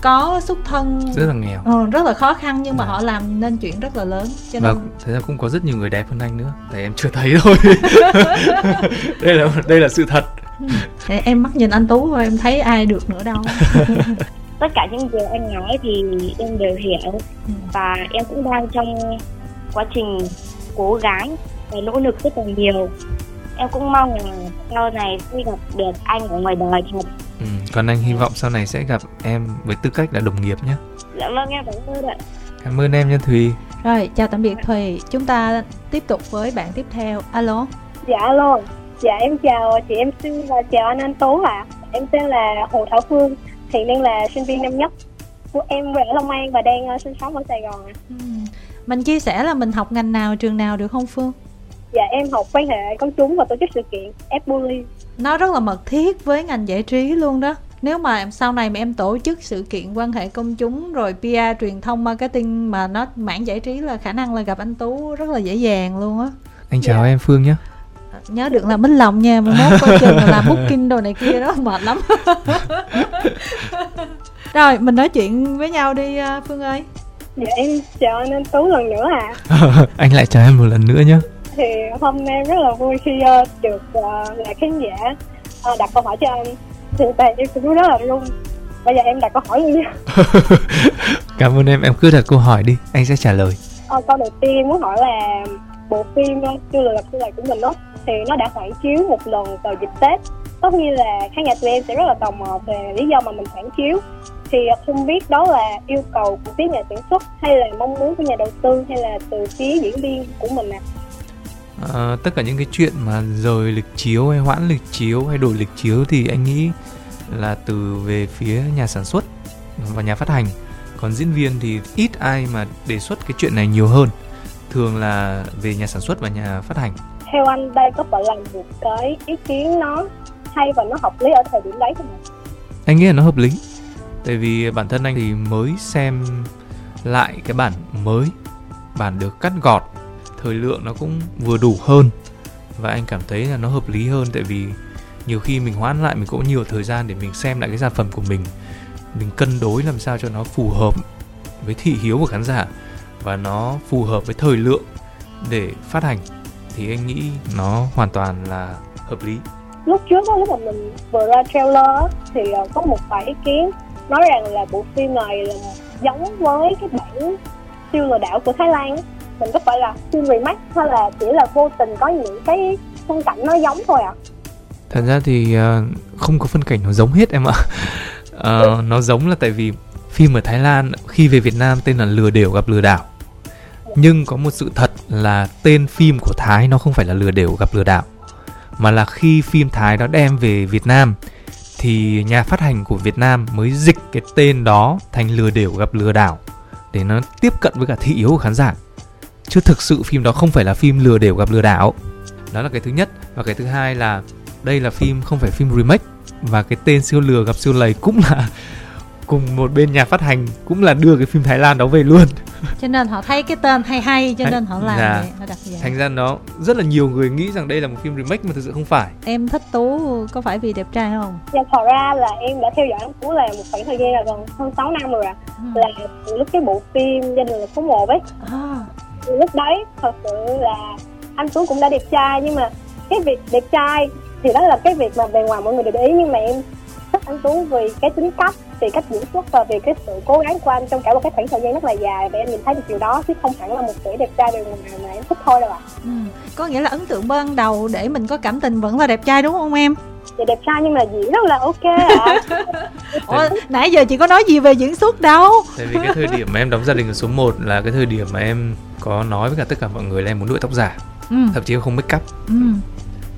có xuất thân
rất là nghèo.
Ờ, rất là khó khăn nhưng mà
Dạ.
họ làm nên chuyện rất là lớn. Cho
và
nên
thật ra cũng có rất nhiều người đẹp hơn anh nữa. Tại em chưa thấy thôi. Đây là đây là sự thật.
Để em mắt nhìn anh tú thôi em thấy ai được nữa đâu.
Tất cả những điều anh nói thì em đều hiểu.
Ừ.
và em cũng đang trong quá trình cố gắng và nỗ lực rất là nhiều em cũng mong là sau này sẽ gặp được anh ở ngoài đời thật
ừ. còn anh hy vọng sau này sẽ gặp em với tư cách là đồng nghiệp nhé
dạ vâng em cảm ơn ạ
cảm ơn em nha thùy
rồi chào tạm biệt thùy chúng ta tiếp tục với bạn tiếp theo alo
Dạ alo, dạ em chào chị MC và chào anh Anh Tú ạ. Em tên là Hồ Thảo Phương, hiện đang là sinh viên năm nhất. Của Em ở Long An và đang ờ, sinh sống ở Sài Gòn ạ.
ừ. Mình chia sẻ là mình học ngành nào trường nào được không phương?
Dạ em học quan hệ công chúng và tổ chức sự kiện F Bully.
nó rất là mật thiết với ngành giải trí luôn đó. Nếu mà em sau này mà em tổ chức sự kiện quan hệ công chúng rồi PR truyền thông marketing mà nó mảng giải trí là khả năng là gặp anh Tú rất là dễ dàng luôn á.
Anh chào em phương nhé.
Nhớ được là minh lòng nha mà mốt coi chừng là làm booking đồ này kia đó mệt lắm. Rồi mình nói chuyện với nhau đi à, phương ơi
Dạ em chào anh Anh Tú lần nữa à.
Anh lại chào em một lần nữa nhé
Thì hôm nay rất là vui khi uh, được uh, là khán giả uh, đặt câu hỏi cho anh Thì tại em cũng rất là run. Bây giờ em đặt câu hỏi luôn nha.
Cảm ơn em. Em cứ đặt câu hỏi đi. Anh sẽ trả lời.
Uh, Câu đầu tiên em muốn hỏi là bộ phim Chưa gặp chưa này của mình đó thì nó đã phản chiếu một lần vào dịp Tết. Tất nhiên là khán giả tụi em sẽ rất là tò mò về lý do mà mình phản chiếu. Thì không biết đó là yêu cầu của phía nhà sản xuất hay là mong muốn của nhà đầu tư hay là từ phía diễn viên của mình ạ?
À? à, tất cả những cái chuyện mà rời lịch chiếu hay hoãn lịch chiếu hay đổi lịch chiếu thì anh nghĩ là từ về phía nhà sản xuất và nhà phát hành. Còn diễn viên thì ít ai mà đề xuất cái chuyện này nhiều hơn. Thường là về nhà sản xuất và nhà phát hành
theo anh đây có phải là một cái ý kiến nó hay và nó hợp lý ở thời điểm đấy không
anh nghĩ là nó hợp lý. Tại vì bản thân anh thì mới xem lại cái bản mới, bản được cắt gọt, thời lượng nó cũng vừa đủ hơn. Và anh cảm thấy là nó hợp lý hơn tại vì nhiều khi mình hoãn lại, mình cũng nhiều thời gian để mình xem lại cái sản phẩm của mình. Mình cân đối làm sao cho nó phù hợp với thị hiếu của khán giả và nó phù hợp với thời lượng để phát hành thì anh nghĩ nó hoàn toàn là hợp lý.
Lúc trước đó, lúc mà mình vừa ra trailer thì ờ, có một vài ý kiến nói rằng là bộ phim này là giống với cái bản siêu lừa đảo của Thái Lan mình có phải là phim remake hay là chỉ là vô tình có những cái phân cảnh nó giống thôi ạ? À?
thật ra thì uh, không có phân cảnh nó giống hết em ạ. Uh, nó giống là tại vì phim ở Thái Lan khi về Việt Nam tên là lừa đểu gặp lừa đảo nhưng có một sự thật là tên phim của Thái nó không phải là lừa đảo gặp lừa đảo, mà là khi phim Thái đó đem về Việt Nam thì nhà phát hành của Việt Nam mới dịch cái tên đó thành lừa đảo gặp lừa đảo để nó tiếp cận với cả thị yếu của khán giả. Chứ thực sự phim đó không phải là phim lừa đảo gặp lừa đảo. Đó là cái thứ nhất. Và cái thứ hai là đây là phim không phải phim remake. Và cái tên siêu lừa gặp siêu lầy cũng là cùng một bên nhà phát hành cũng là đưa cái phim Thái Lan đó về luôn
cho nên họ thấy cái tên hay hay cho nên họ làm dạ. vậy họ đặt vậy
thành ra nó rất là nhiều người nghĩ rằng đây là một phim remake mà thực sự không phải
em thích tú có phải vì đẹp trai không
dạ thật ra là em đã theo dõi anh tú là một khoảng thời gian là gần hơn 6 năm rồi ạ à. ừ. là từ lúc cái bộ phim gia đình là số một ấy à. lúc đấy thật sự là anh tú cũng đã đẹp trai nhưng mà cái việc đẹp trai thì đó là cái việc mà bề ngoài mọi người đều để ý nhưng mà em thích anh tú vì cái tính cách vì cách diễn xuất và vì cái sự cố gắng của anh trong cả một cái khoảng thời gian rất là dài và em nhìn thấy được điều đó chứ không hẳn là một vẻ đẹp trai bề ngoài mà em thích thôi đâu ạ ừ.
có nghĩa là ấn tượng ban đầu để mình có cảm tình vẫn là đẹp trai đúng không em
thì đẹp trai nhưng mà diễn rất là ok ạ à.
Ủa, nãy giờ chị có nói gì về diễn xuất đâu
tại vì cái thời điểm mà em đóng gia đình ở số 1 là cái thời điểm mà em có nói với cả tất cả mọi người là em muốn đội tóc giả ừ. thậm chí không make up ừ.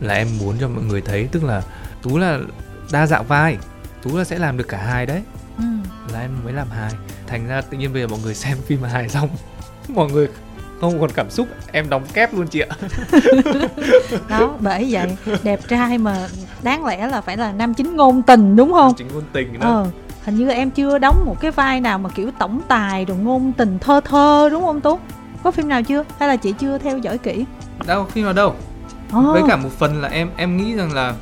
là em muốn cho mọi người thấy tức là tú là đa dạng vai. Tú là sẽ làm được cả hai đấy. Ừ. là em mới làm hài. Thành ra tự nhiên bây giờ mọi người xem phim hài xong mọi người không còn cảm xúc. Em đóng kép luôn chị ạ.
Đó bởi vậy đẹp trai mà đáng lẽ là phải là nam chính ngôn tình đúng không? Nam
chính ngôn tình đó. Ờ,
hình như em chưa đóng một cái vai nào mà kiểu tổng tài rồi ngôn tình thơ thơ đúng không tú? Có phim nào chưa? Hay là chị chưa theo dõi kỹ?
Đâu phim nào đâu? Oh. với cả một phần là em em nghĩ rằng là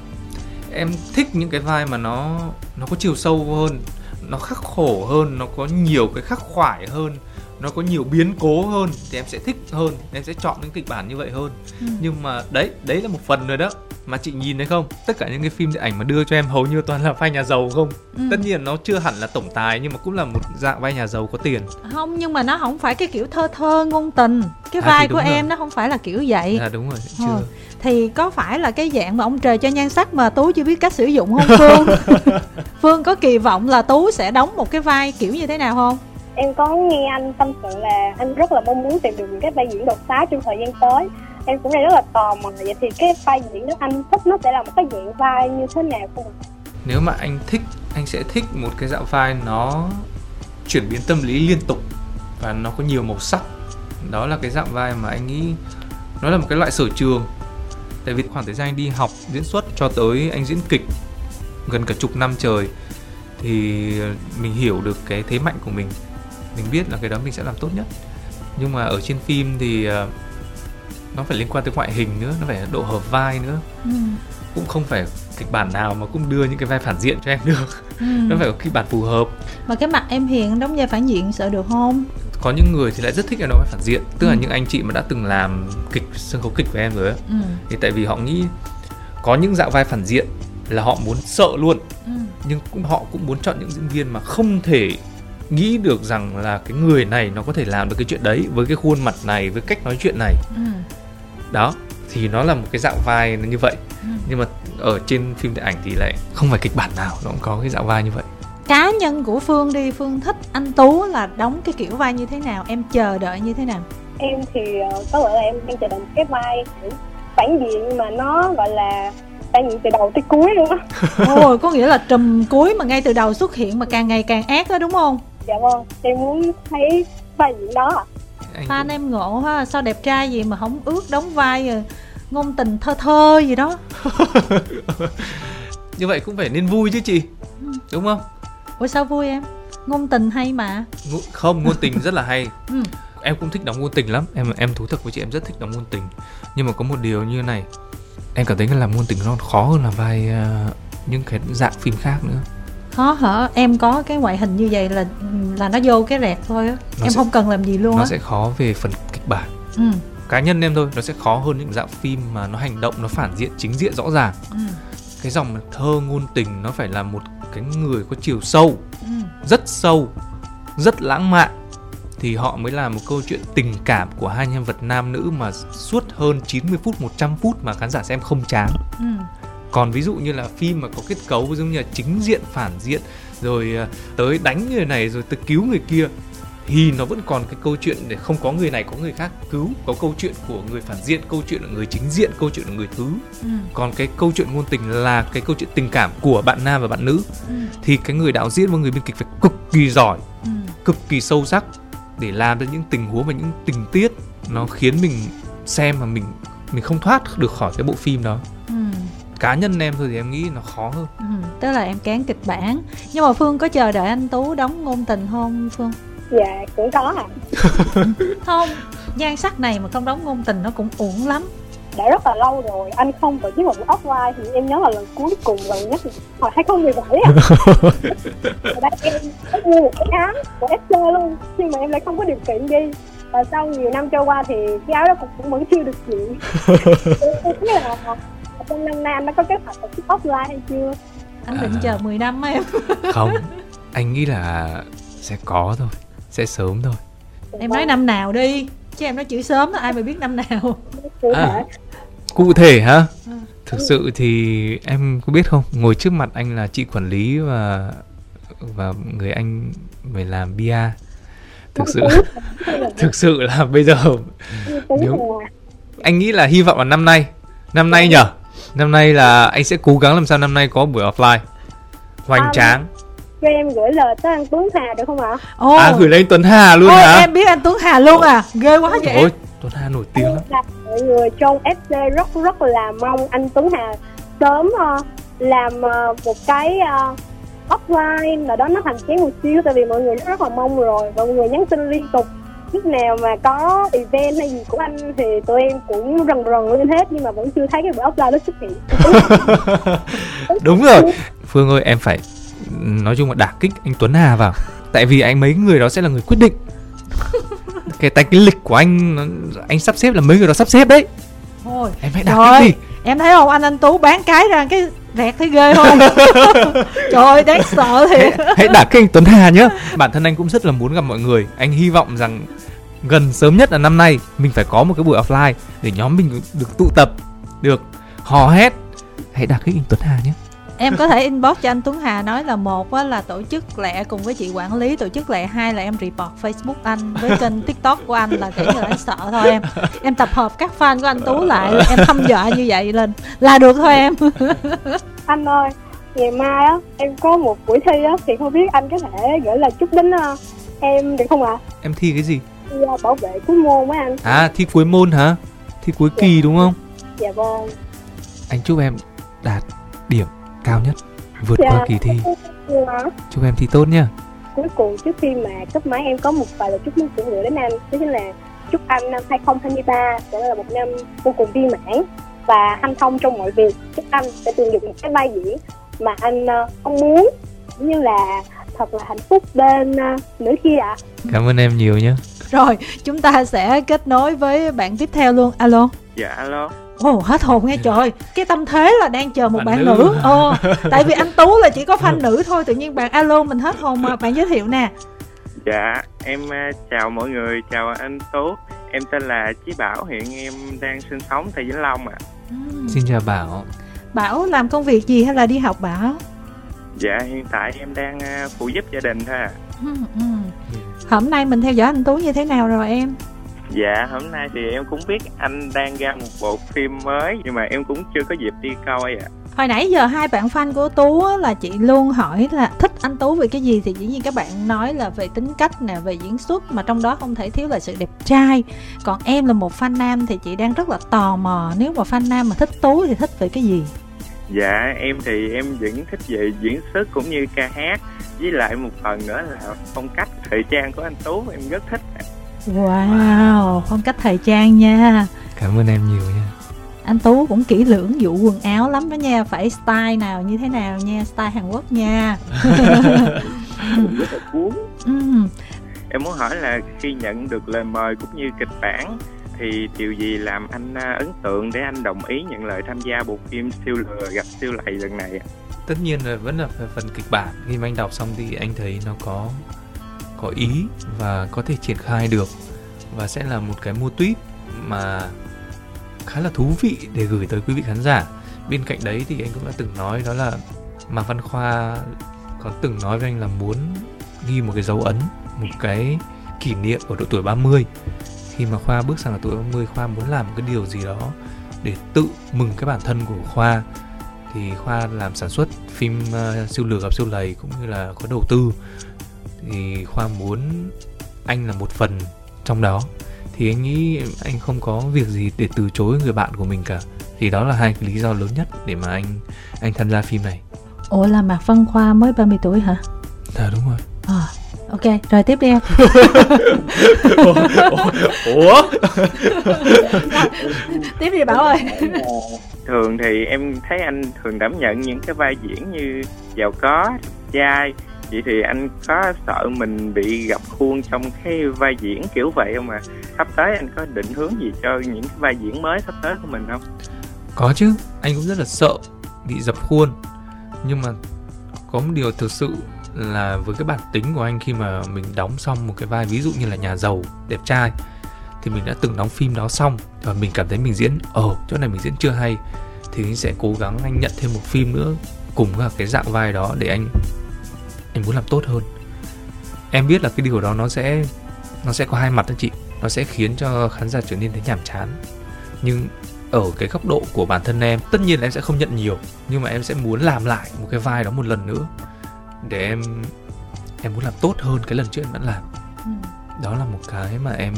em thích những cái vai mà nó nó có chiều sâu hơn nó khắc khổ hơn nó có nhiều cái khắc khoải hơn nó có nhiều biến cố hơn thì em sẽ thích hơn em sẽ chọn những kịch bản như vậy hơn ừ. nhưng mà đấy đấy là một phần rồi đó mà chị nhìn thấy không tất cả những cái phim điện ảnh mà đưa cho em hầu như toàn là vai nhà giàu không ừ. tất nhiên nó chưa hẳn là tổng tài nhưng mà cũng là một dạng vai nhà giàu có tiền
không nhưng mà nó không phải cái kiểu thơ thơ ngôn tình cái à, vai của rồi. em nó không phải là kiểu vậy
à đúng rồi chưa ừ.
Thì có phải là cái dạng mà ông trời cho nhan sắc mà tú chưa biết cách sử dụng không phương? Phương có kỳ vọng là tú sẽ đóng một cái vai kiểu như thế nào không?
Em có nghe anh tâm sự là anh rất là mong muốn tìm được những cái vai diễn đột phá trong thời gian tới. Em cũng đang rất là tò mò vậy thì cái vai diễn đó anh thích nó sẽ là một cái dạng vai như thế nào không?
Nếu mà anh thích anh sẽ thích một cái dạng vai nó chuyển biến tâm lý liên tục và nó có nhiều màu sắc. Đó là cái dạng vai mà anh nghĩ nó là một cái loại sở trường tại vì khoảng thời gian anh đi học diễn xuất cho tới anh diễn kịch gần cả chục năm trời thì mình hiểu được cái thế mạnh của mình. Mình biết là cái đó mình sẽ làm tốt nhất. Nhưng mà ở trên phim thì uh, nó phải liên quan tới ngoại hình nữa nó phải độ hợp vai nữa. Ừ. cũng không phải kịch bản nào mà cũng đưa những cái vai phản diện cho em được. Ừ. nó phải có kịch bản phù hợp.
Mà cái mặt em hiện đóng vai phản diện sợ được không
có những người thì lại rất thích em vai phản diện tức ừ. là những anh chị mà đã từng làm kịch sân khấu kịch với em rồi ấy ừ. thì tại vì họ nghĩ có những dạng vai phản diện là họ muốn sợ luôn ừ. nhưng cũng họ cũng muốn chọn những diễn viên mà không thể nghĩ được rằng là cái người này nó có thể làm được cái chuyện đấy với cái khuôn mặt này với cách nói chuyện này ừ. đó thì nó là một cái dạng vai như vậy ừ. nhưng mà ở trên phim điện ảnh thì lại không phải kịch bản nào nó cũng có cái dạng vai như vậy
cá nhân của phương đi phương thích anh tú là đóng cái kiểu vai như thế nào? Em chờ đợi như thế nào?
Em thì uh, có lẽ là em đang chờ đợi cái vai phản diện mà nó gọi là phản diện từ đầu tới cuối luôn á.
Ôi có nghĩa là trùm cuối mà ngay từ đầu xuất hiện mà càng ngày càng ác đó đúng không?
Dạ vâng em muốn thấy vai diễn đó
fan em ngộ ha sao đẹp trai gì mà không ước đóng vai rồi ngôn tình thơ thơ gì đó?
Như vậy cũng phải nên vui chứ chị ừ. đúng không
ủa sao vui em? Ngôn tình hay mà.
Không ngôn tình rất là hay. Ừ. em cũng thích đóng ngôn tình lắm. Em em thú thật với chị em rất thích đóng ngôn tình. Nhưng mà có một điều như này. Em cảm thấy là làm ngôn tình nó khó hơn là vai uh, những cái dạng phim khác nữa.
Khó hả? Em có cái ngoại hình như vậy là là nó vô cái rẹt thôi á. Em sẽ, không cần làm gì luôn
nó á. sẽ khó về phần kịch bản. Ừ. cá nhân em thôi nó sẽ khó hơn những dạng phim mà nó hành động nó phản diện chính diện rõ ràng. Ừ. cái dòng thơ ngôn tình nó phải là một cái người có chiều sâu ừ. rất sâu rất lãng mạn thì họ mới là một câu chuyện tình cảm của hai nhân vật nam nữ mà suốt hơn 90 phút 100 phút mà khán giả xem không chán. Ừ. Còn ví dụ như là phim mà có kết cấu giống như là chính diện phản diện rồi à, tới đánh người này rồi tới cứu người kia thì nó vẫn còn cái câu chuyện để không có người này có người khác cứu có câu chuyện của người phản diện câu chuyện là người chính diện câu chuyện là người thứ ừ. còn cái câu chuyện ngôn tình là cái câu chuyện tình cảm của bạn nam và bạn nữ ừ. thì cái người đạo diễn và người biên kịch phải cực kỳ giỏi ừ. cực kỳ sâu sắc để làm ra những tình huống và những tình tiết nó khiến mình xem mà mình mình không thoát được khỏi cái bộ phim đó ừ. cá nhân em thôi thì em nghĩ nó khó hơn ừ,
tức là em kén kịch bản nhưng mà phương có chờ đợi anh tú đóng ngôn tình không phương
dạ cũng có à
không nhan sắc này mà không đóng ngôn tình nó cũng uổng lắm.
Đã rất là lâu rồi anh không tổ chức một buổi offline thì em nhớ là lần cuối cùng lần nhất hồi 2017 à đây em có mua một cái áo của FC luôn nhưng mà em lại không có điều kiện đi. Và sau nhiều năm trôi qua thì cái áo đó cũng vẫn chưa được chuyện em là trong năm nay anh đã có kế hoạch tổ chức offline hay chưa.
Anh định à... chờ 10 năm em.
Không anh nghĩ là sẽ có thôi sẽ sớm thôi.
Em nói năm nào đi chứ em nói chữ sớm ai mà biết năm nào.
À, cụ thể hả? À. thực sự thì em có biết không? Ngồi trước mặt anh là chị quản lý và và người anh phải làm bia. Thực sự thực sự là bây giờ nếu anh nghĩ là hy vọng là năm nay. Năm nay nhở? Năm nay là anh sẽ cố gắng làm sao năm nay có buổi offline. Hoành tráng
cho em gửi lời tới anh Tuấn Hà được không ạ?
Oh. À gửi lên Tuấn Hà luôn hả?
em biết anh Tuấn Hà luôn à, ghê quá vậy. Ôi,
Tuấn Hà nổi tiếng lắm.
Mọi người trong FC rất rất là mong anh Tuấn Hà sớm uh, làm uh, một cái uh, offline là đó nó thành chén một xíu tại vì mọi người rất, rất là mong rồi và mọi người nhắn tin liên tục lúc nào mà có event hay gì của anh thì tụi em cũng rần rần lên hết nhưng mà vẫn chưa thấy cái buổi offline nó xuất hiện
đúng rồi phương ơi em phải nói chung là đả kích anh Tuấn Hà vào. Tại vì anh mấy người đó sẽ là người quyết định. Cái tay cái lịch của anh anh sắp xếp là mấy người đó sắp xếp đấy.
Thôi
em hãy đả kích đi.
Em thấy không? Anh anh tú bán cái ra cái rẹt thấy ghê không? Trời ơi đáng sợ thì
hãy, hãy đả kích anh Tuấn Hà nhá. Bản thân anh cũng rất là muốn gặp mọi người. Anh hy vọng rằng gần sớm nhất là năm nay mình phải có một cái buổi offline để nhóm mình được tụ tập được hò hét. Hãy đả kích anh Tuấn Hà nhé
em có thể inbox cho anh Tuấn Hà nói là một là tổ chức lẹ cùng với chị quản lý tổ chức lẹ hai là em report Facebook anh với kênh TikTok của anh là kiểu như là anh sợ thôi em. Em tập hợp các fan của anh Tú lại em thăm dọa như vậy lên là được thôi em.
Anh ơi ngày mai á em có một buổi thi á thì không biết anh có thể gửi lời chúc đến uh, em được không ạ? À?
em thi cái gì?
Thi uh, bảo vệ cuối môn với anh.
À thi cuối môn hả? Thi cuối dạ. kỳ đúng không?
Dạ vâng.
Anh chúc em đạt điểm cao nhất vượt dạ. qua kỳ thi dạ. chúc em thi tốt nha
cuối cùng trước khi mà cấp máy em có một vài lời chúc muốn gửi đến anh đó chính là chúc anh năm 2023 sẽ là một năm vô cùng viên mãn và hanh thông trong mọi việc chúc anh sẽ tìm được một cái vai diễn mà anh uh, mong muốn cũng như là thật là hạnh phúc bên uh, nữ kia ạ à.
cảm ơn em nhiều nhé
rồi chúng ta sẽ kết nối với bạn tiếp theo luôn alo
dạ alo
Ồ oh, hết hồn nghe trời. Cái tâm thế là đang chờ một bạn, bạn nữ, nữ. Ồ, Tại vì anh Tú là chỉ có fan nữ thôi Tự nhiên bạn alo mình hết hồn mà. Bạn giới thiệu nè.
Dạ em uh, chào mọi người. Chào anh Tú. Em tên là Chí Bảo. Hiện em đang sinh sống tại Vĩnh Long ạ. À.
uhm. Xin chào Bảo.
Bảo làm công việc gì hay là đi học Bảo?
Dạ hiện tại em đang uh, phụ giúp gia đình thôi à
uhm, Hôm nay mình theo dõi anh Tú như thế nào rồi em
Dạ, hôm nay thì em cũng biết anh đang ra một bộ phim mới nhưng mà em cũng chưa có dịp đi coi ạ. À.
Hồi nãy giờ hai bạn fan của Tú là chị luôn hỏi là thích anh Tú về cái gì thì dĩ nhiên các bạn nói là về tính cách nè, về diễn xuất mà trong đó không thể thiếu là sự đẹp trai. Còn em là một fan nam thì chị đang rất là tò mò nếu mà fan nam mà thích Tú thì thích về cái gì?
Dạ, em thì em vẫn thích về diễn xuất cũng như ca hát với lại một phần nữa là phong cách thời trang của anh Tú em rất thích.
Wow, phong cách thời trang nha.
Cảm ơn em nhiều nha.
Anh Tú cũng kỹ lưỡng vụ quần áo lắm đó nha Phải style nào như thế nào nha Style Hàn Quốc nha.
Ừ. Em muốn hỏi là khi nhận được lời mời cũng như kịch bản thì điều gì làm anh à, ấn tượng để anh đồng ý nhận lời tham gia bộ phim siêu lừa gặp siêu lầy lần này
tất nhiên là vẫn là phần kịch bản. Khi mà anh đọc xong thì anh thấy nó có có ý và có thể triển khai được và sẽ là một cái mô tuyết mà khá là thú vị để gửi tới quý vị khán giả. Bên cạnh đấy thì anh cũng đã từng nói đó là mà Văn Khoa có từng nói với anh là muốn ghi một cái dấu ấn một cái kỷ niệm ở độ tuổi 30 khi mà Khoa bước sang ở tuổi 30 Khoa muốn làm một cái điều gì đó để tự mừng cái bản thân của Khoa. Thì Khoa làm sản xuất phim uh, siêu lừa gặp siêu lầy cũng như là có đầu tư thì khoa muốn anh là một phần trong đó. Thì anh nghĩ anh không có việc gì để từ chối người bạn của mình cả. Thì đó là hai cái lý do lớn nhất để mà anh anh tham gia phim này.
Ủa là mạc văn khoa mới 30 tuổi hả?
Dạ đúng rồi.
À, ok rồi tiếp đi em.
Ủa?
Tiếp đi bảo ơi.
Thường thì em thấy anh thường đảm nhận những cái vai diễn như giàu có trai vậy thì anh có sợ mình bị gặp khuôn trong cái vai diễn kiểu vậy không à sắp tới anh có định hướng gì cho những cái vai diễn mới sắp tới của mình không?
Có chứ anh cũng rất là sợ bị dập khuôn. Nhưng mà có một điều thực sự là với cái bản tính của anh khi mà mình đóng xong một cái vai ví dụ như là nhà giàu đẹp trai thì mình đã từng đóng phim đó xong và mình cảm thấy mình diễn ở oh, chỗ này mình diễn chưa hay. Thì anh sẽ cố gắng anh nhận thêm một phim nữa cùng cả cái dạng vai đó để anh anh muốn làm tốt hơn. Em biết là cái điều đó nó sẽ nó sẽ có hai mặt đó chị. Nó sẽ khiến cho khán giả trở nên thấy nhàm chán. Nhưng ở cái góc độ của bản thân em tất nhiên là em sẽ không nhận nhiều. Nhưng mà em sẽ muốn làm lại một cái vai đó một lần nữa. Để em em muốn làm tốt hơn cái lần trước em đã làm. Ừ. đó là một cái mà em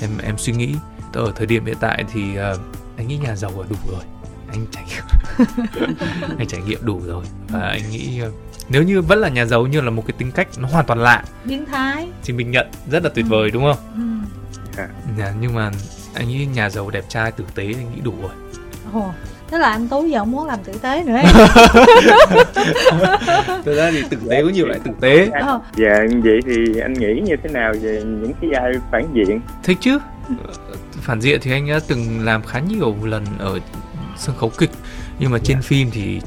em em suy nghĩ. Ở thời điểm hiện tại thì uh, anh nghĩ nhà giàu là đủ rồi. Anh trải nghiệm. Anh trải nghiệm đủ rồi. Và anh nghĩ uh, nếu như vẫn là nhà giàu như là một cái tính cách nó hoàn toàn lạ
biến thái
thì mình nhận rất là tuyệt ừ. vời đúng không ừ.
À.
Dạ, nhưng mà anh nghĩ nhà giàu đẹp trai tử tế anh nghĩ đủ rồi
Ồ, thế là anh tú giờ muốn làm tử tế nữa
thực ra thì tử tế có nhiều loại tử tế
ờ. dạ vậy thì anh nghĩ như thế nào về những cái vai phản diện
thích chứ phản diện thì anh đã từng làm khá nhiều lần ở sân khấu kịch nhưng mà trên dạ. phim thì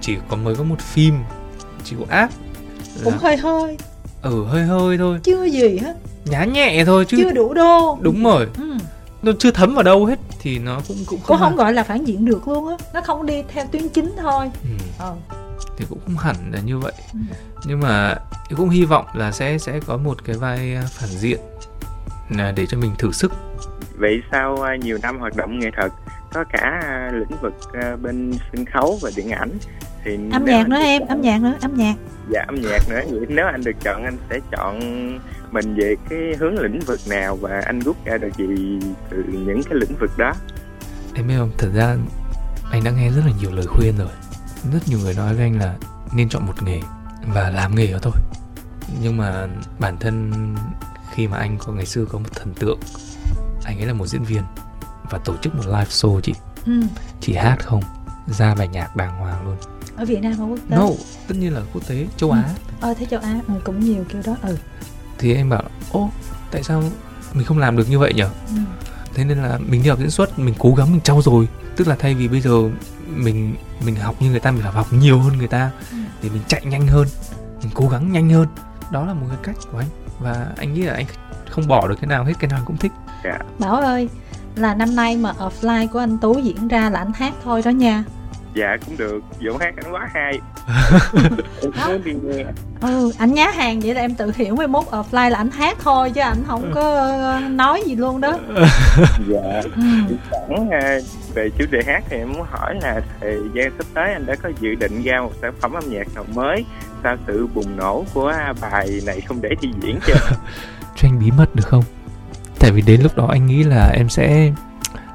chỉ có mới có một phim chịu áp
cũng là... hơi hơi.
Ừ hơi hơi thôi.
Chưa gì hết.
Nhá nhẹ thôi chứ
chưa đủ đô.
Đúng rồi. Ừ. nó chưa thấm vào đâu hết thì nó cũng cũng
không, không gọi là phản diện được luôn á. Nó không đi theo tuyến chính thôi. Ừ.
ừ. thì cũng không hẳn là như vậy. Ừ. nhưng mà cũng hy vọng là sẽ sẽ có một cái vai à, phản diện là để cho mình thử sức.
Vậy sau à, nhiều năm hoạt động nghệ thuật có cả à, lĩnh vực bên sân khấu và điện ảnh
thì âm nhạc nữa em âm nhạc nữa âm nhạc.
Dạ âm nhạc nữa. Vậy nếu anh được chọn anh sẽ chọn mình về cái hướng lĩnh vực nào và anh rút ra được gì từ những cái lĩnh vực đó?
Em biết không? Thật ra anh đã nghe rất là nhiều lời khuyên rồi. Rất nhiều người nói với anh là nên chọn một nghề và làm nghề đó thôi. Nhưng mà bản thân khi mà anh có ngày xưa có một thần tượng anh ấy là một diễn viên và tổ chức một live show chị. Ừ. chỉ hát không? Ra bài nhạc đàng hoàng luôn
ở Việt Nam hay quốc tế?
No, tất nhiên là quốc tế, châu Á.
Ừ. Ờ thế châu Á ừ, cũng nhiều kiểu đó. Ừ.
Thì anh bảo, ô tại sao mình không làm được như vậy nhỉ? Ừ. Thế nên là mình đi học diễn xuất, mình cố gắng mình trau dồi. Tức là thay vì bây giờ mình mình học như người ta mình phải học nhiều hơn người ta ừ. để mình chạy nhanh hơn, mình cố gắng nhanh hơn. Đó là một cái cách của anh và anh nghĩ là anh không bỏ được cái nào hết, cái nào cũng thích.
Yeah. Dạ. Bảo ơi, là năm nay mà offline của anh Tú diễn ra là anh hát thôi đó nha
dạ cũng được. Giọng hát anh quá hay. Em
đi nghe. Ừ anh nhá hàng vậy là em tự hiểu mai mốt offline là anh hát thôi chứ anh không có ờ, nói gì luôn đó.
Dạ. Ừ. sẵn à, về chủ đề hát thì em muốn hỏi là thời gian sắp tới anh đã có dự định ra một sản phẩm âm nhạc nào mới sau sự bùng nổ của bài này không để thi diễn chưa?
Cho anh bí mật được không? Tại vì đến lúc đó anh nghĩ là em sẽ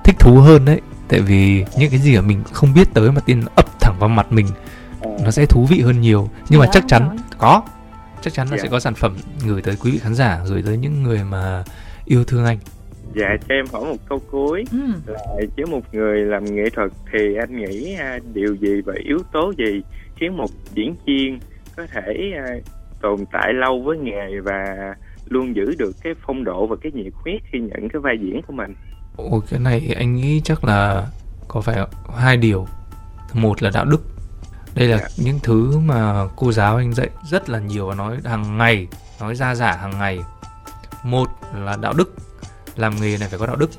thích thú hơn đấy tại vì những cái gì mà mình không biết tới mà tiên ập thẳng vào mặt mình nó sẽ thú vị hơn nhiều. Nhưng mà chắc chắn có. Chắc chắn là sẽ dạ. có sản phẩm gửi tới quý vị khán giả gửi tới những người mà yêu thương anh.
Dạ cho em hỏi một câu cuối. Ừ. là với một người làm nghệ thuật thì anh nghĩ à, điều gì và yếu tố gì khiến một diễn viên có thể à, tồn tại lâu với nghề và luôn giữ được cái phong độ và cái nhiệt huyết khi nhận cái vai diễn của mình
Ôi cái này anh nghĩ chắc là có phải hai điều. Một là đạo đức. Đây là yeah. Dạ. những thứ mà cô giáo anh dạy rất là nhiều và nói hàng ngày nói ra giả hàng ngày. Một là đạo đức. Làm nghề này phải có đạo đức.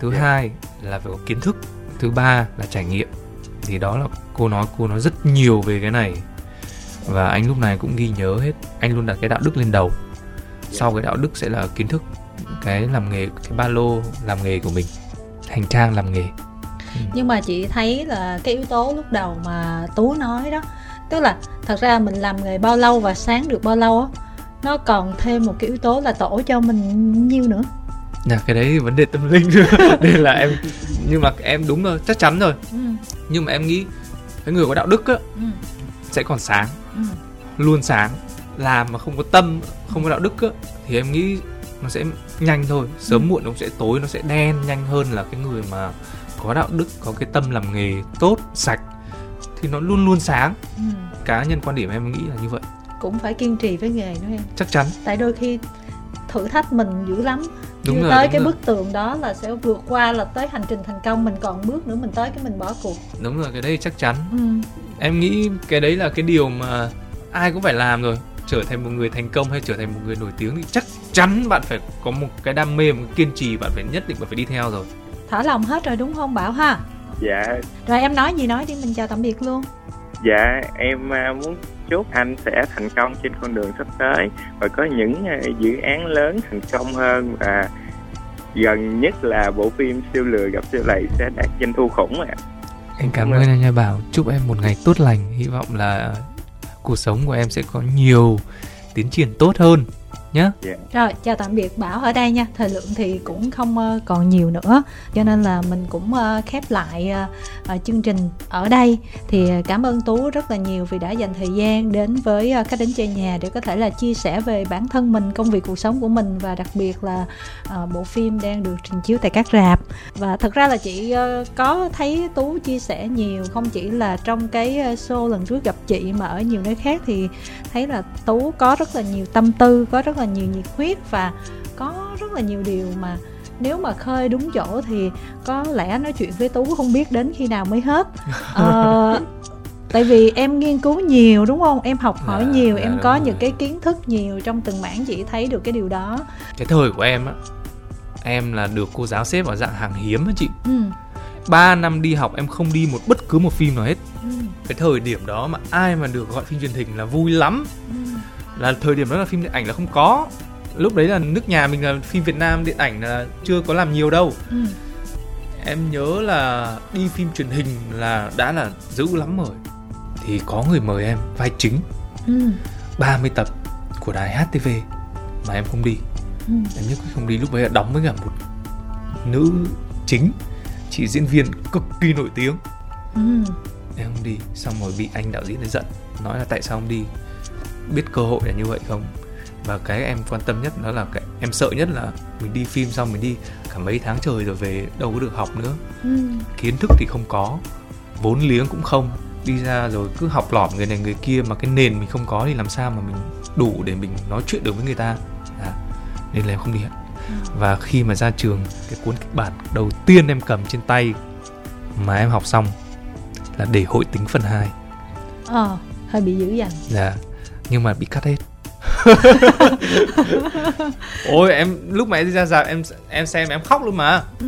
Thứ yeah. Dạ. hai là phải có kiến thức. Thứ ba là trải nghiệm. Thì đó là cô nói cô nói rất nhiều về cái này. Và anh lúc này cũng ghi nhớ hết. Anh luôn đặt cái đạo đức lên đầu. Sau cái đạo đức sẽ là kiến thức cái làm nghề cái ba lô làm nghề của mình hành trang làm nghề
ừ. nhưng mà chị thấy là cái yếu tố lúc đầu mà tú nói đó tức là thật ra mình làm nghề bao lâu và sáng được bao lâu á nó còn thêm một cái yếu tố là tổ cho mình nhiêu nữa
Dạ cái đấy vấn đề tâm linh đây là em nhưng mà em đúng rồi chắc chắn rồi ừ. nhưng mà em nghĩ cái người có đạo đức á ừ. sẽ còn sáng ừ. luôn sáng làm mà không có tâm không có đạo đức á thì em nghĩ nó sẽ nhanh thôi. Sớm ừ. muộn nó sẽ tối nó sẽ đen nhanh hơn là cái người mà có đạo đức có cái tâm làm nghề tốt sạch. Thì nó luôn luôn sáng. Ừ. cá nhân quan điểm em nghĩ là như vậy.
Cũng phải kiên trì với nghề nữa em.
Chắc chắn.
Tại đôi khi thử thách mình dữ lắm. Đúng rồi, tới đúng cái rồi. bức tường đó là sẽ vượt qua là tới hành trình thành công mình còn bước nữa mình tới cái mình bỏ cuộc.
Đúng rồi cái đấy chắc chắn. Ừ. em nghĩ cái đấy là cái điều mà ai cũng phải làm rồi trở thành một người thành công hay trở thành một người nổi tiếng thì chắc chắn bạn phải có một cái đam mê một cái kiên trì bạn phải nhất định bạn phải đi theo rồi.
Thở lòng hết rồi đúng không bảo ha?
Dạ.
Rồi em nói gì nói đi mình chào tạm biệt luôn.
Dạ em à, muốn chúc anh sẽ thành công trên con đường sắp tới và có những à, dự án lớn thành công hơn và gần nhất là bộ phim siêu lừa gặp siêu lầy sẽ đạt doanh thu khủng ạ.
Anh cảm ơn anh nha bảo. Chúc em một ngày tốt lành. Hy vọng là cuộc sống của em sẽ có nhiều tiến triển tốt hơn nhé. Yeah.
Dạ. Rồi, chào tạm biệt Bảo ở đây nha. Thời lượng thì cũng không uh, còn nhiều nữa, cho nên là mình cũng uh, khép lại uh, chương trình ở đây. Thì cảm ơn Tú rất là nhiều vì đã dành thời gian đến với cách đến chơi nhà để có thể là chia sẻ về bản thân mình, công việc cuộc sống của mình và đặc biệt là bộ phim đang được trình chiếu tại các rạp. Và thật ra là chị có thấy Tú chia sẻ nhiều không chỉ là trong cái show lần trước gặp chị mà ở nhiều nơi khác thì thấy là Tú có rất là nhiều tâm tư, có rất là là nhiều nhiệt huyết và có rất là nhiều điều mà nếu mà khơi đúng chỗ thì có lẽ nói chuyện với tú không biết đến khi nào mới hết. À, tại vì em nghiên cứu nhiều đúng không? Em học hỏi à, nhiều em có những cái kiến thức nhiều trong từng mảng chị thấy được cái điều đó.
Cái thời của em á em là được cô giáo xếp vào dạng hàng hiếm á chị. Ừ. 3 năm đi học em không đi một bất cứ một phim nào hết. Ừ. cái thời điểm đó mà ai mà được gọi phim truyền hình là vui lắm. Ừ là thời điểm đó là phim điện ảnh là không có lúc đấy là nước nhà mình là phim Việt Nam điện ảnh là chưa có làm nhiều đâu ừ. em nhớ là đi phim truyền hình là đã là dữ lắm rồi thì có người mời em vai chính ừ. 30 tập của đài HTV mà em không đi ừ. em nhất không đi lúc đấy là đóng với cả một nữ chính chị diễn viên cực kỳ nổi tiếng ừ. em không đi xong rồi bị anh đạo diễn này giận nói là tại sao không đi biết cơ hội là như vậy không? Và cái em quan tâm nhất đó là cái em sợ nhất là mình đi phim xong mình đi cả mấy tháng trời rồi về đâu có được học nữa. Ừ. kiến thức thì không có vốn liếng cũng không. Đi ra rồi cứ học lỏm người này người kia mà cái nền mình không có thì làm sao mà mình đủ để mình nói chuyện được với người ta? À, nên là em không đi ừ. và khi mà ra trường cái cuốn kịch bản đầu tiên em cầm trên tay mà em học xong là để hội tính phần 2
ờ hơi bị dữ dằn.
Dạ nhưng mà bị cắt hết ôi em lúc mà em đi ra rạp em em xem em khóc luôn mà ừ.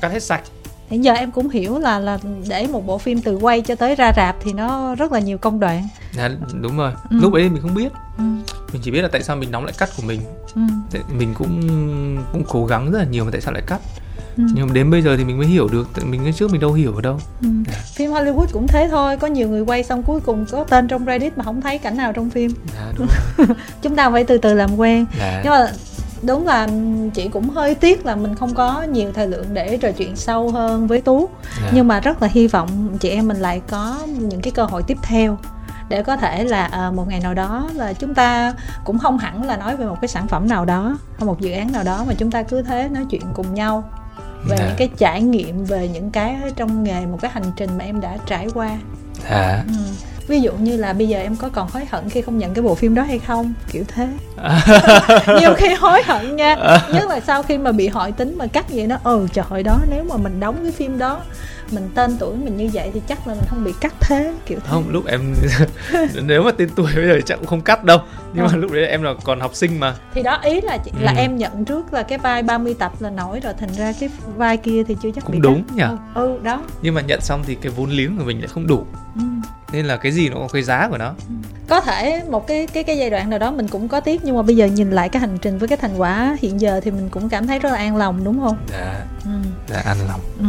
cắt hết sạch
hiện giờ em cũng hiểu là là để một bộ phim từ quay cho tới ra rạp thì nó rất là nhiều công đoạn
dạ đúng rồi ừ. lúc ấy mình không biết ừ. mình chỉ biết là tại sao mình đóng lại cắt của mình ừ. mình cũng cũng cố gắng rất là nhiều mà tại sao lại cắt ừ. nhưng mà đến bây giờ thì mình mới hiểu được mình trước mình đâu hiểu ở đâu ừ.
Dạ. phim Hollywood cũng thế thôi có nhiều người quay xong cuối cùng có tên trong Reddit mà không thấy cảnh nào trong phim đúng chúng ta phải từ từ làm quen yeah. nhưng mà đúng là chị cũng hơi tiếc là mình không có nhiều thời lượng để trò chuyện sâu hơn với tú yeah. nhưng mà rất là hy vọng chị em mình lại có những cái cơ hội tiếp theo để có thể là à, một ngày nào đó là chúng ta cũng không hẳn là nói về một cái sản phẩm nào đó hay một dự án nào đó mà chúng ta cứ thế nói chuyện cùng nhau về yeah. những cái trải nghiệm về những cái trong nghề một cái hành trình mà em đã trải qua
à. ừ.
ví dụ như là bây giờ em có còn hối hận khi không nhận cái bộ phim đó hay không kiểu thế nhiều khi hối hận nha nhất là sau khi mà bị hỏi tính mà cắt vậy nó ừ trời đó nếu mà mình đóng cái phim đó mình tên tuổi mình như vậy thì chắc là mình không bị cắt thế kiểu thế.
không lúc em nếu mà tên tuổi bây giờ chắc cũng không cắt đâu nhưng không. mà lúc đấy em là còn học sinh mà
thì đó ý là là ừ. em nhận trước là cái vai 30 tập là nổi rồi thành ra cái vai kia thì chưa chắc
cũng
bị
đúng
cắt.
nhỉ
ừ, ừ đó
nhưng mà nhận xong thì cái vốn liếng của mình lại không đủ ừ. nên là cái gì nó có cái giá của nó ừ.
có thể một cái cái cái giai đoạn nào đó mình cũng có tiếc nhưng mà bây giờ nhìn lại cái hành trình với cái thành quả hiện giờ thì mình cũng cảm thấy rất là an lòng đúng không?
Dạ. Ừ. dạ an lòng.
Ừ.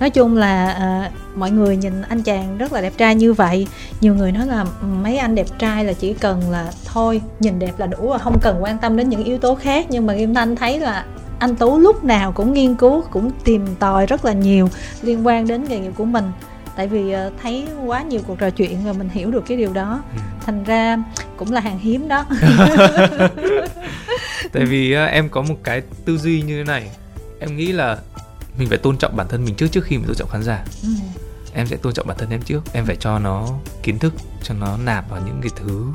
Nói chung là à, mọi người nhìn anh chàng rất là đẹp trai như vậy. Nhiều người nói là mấy anh đẹp trai là chỉ cần là thôi nhìn đẹp là đủ và không cần quan tâm đến những yếu tố khác. Nhưng mà kim thanh thấy là anh tú lúc nào cũng nghiên cứu cũng tìm tòi rất là nhiều liên quan đến nghề nghiệp của mình tại vì uh, thấy quá nhiều cuộc trò chuyện rồi mình hiểu được cái điều đó. Ừ. thành ra cũng là hàng hiếm đó.
Tại vì uh, em có một cái tư duy như thế này. Em nghĩ là mình phải tôn trọng bản thân mình trước trước khi mình tôn trọng khán giả. Ừ. em sẽ tôn trọng bản thân em trước. Em phải cho nó kiến thức cho nó nạp vào những cái thứ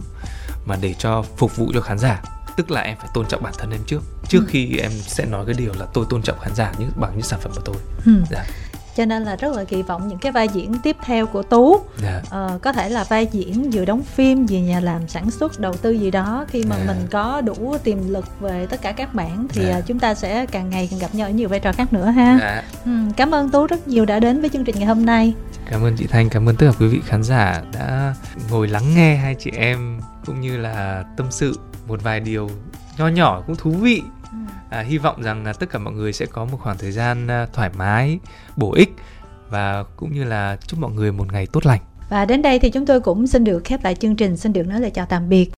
mà để cho phục vụ cho khán giả. Tức là em phải tôn trọng bản thân em trước. Trước ừ. khi em sẽ nói cái điều là tôi tôn trọng khán giả như bằng những sản phẩm của tôi. Ừ.
dạ cho nên là rất là kỳ vọng những cái vai diễn tiếp theo của tú yeah. Dạ. ờ, có thể là vai diễn vừa đóng phim vừa nhà làm sản xuất đầu tư gì đó khi mà yeah. Dạ. mình có đủ tiềm lực về tất cả các bản thì yeah. Dạ. chúng ta sẽ càng ngày càng gặp nhau ở nhiều vai trò khác nữa ha yeah. ừ, cảm ơn tú rất nhiều đã đến với chương trình ngày hôm nay
cảm ơn chị thanh cảm ơn tất cả quý vị khán giả đã ngồi lắng nghe hai chị em cũng như là tâm sự một vài điều nho nhỏ cũng thú vị à, hy vọng rằng là tất cả mọi người sẽ có một khoảng thời gian à, thoải mái bổ ích và cũng như là chúc mọi người một ngày tốt lành.
Và đến đây thì chúng tôi cũng xin được khép lại chương trình. Xin được nói lời chào tạm biệt.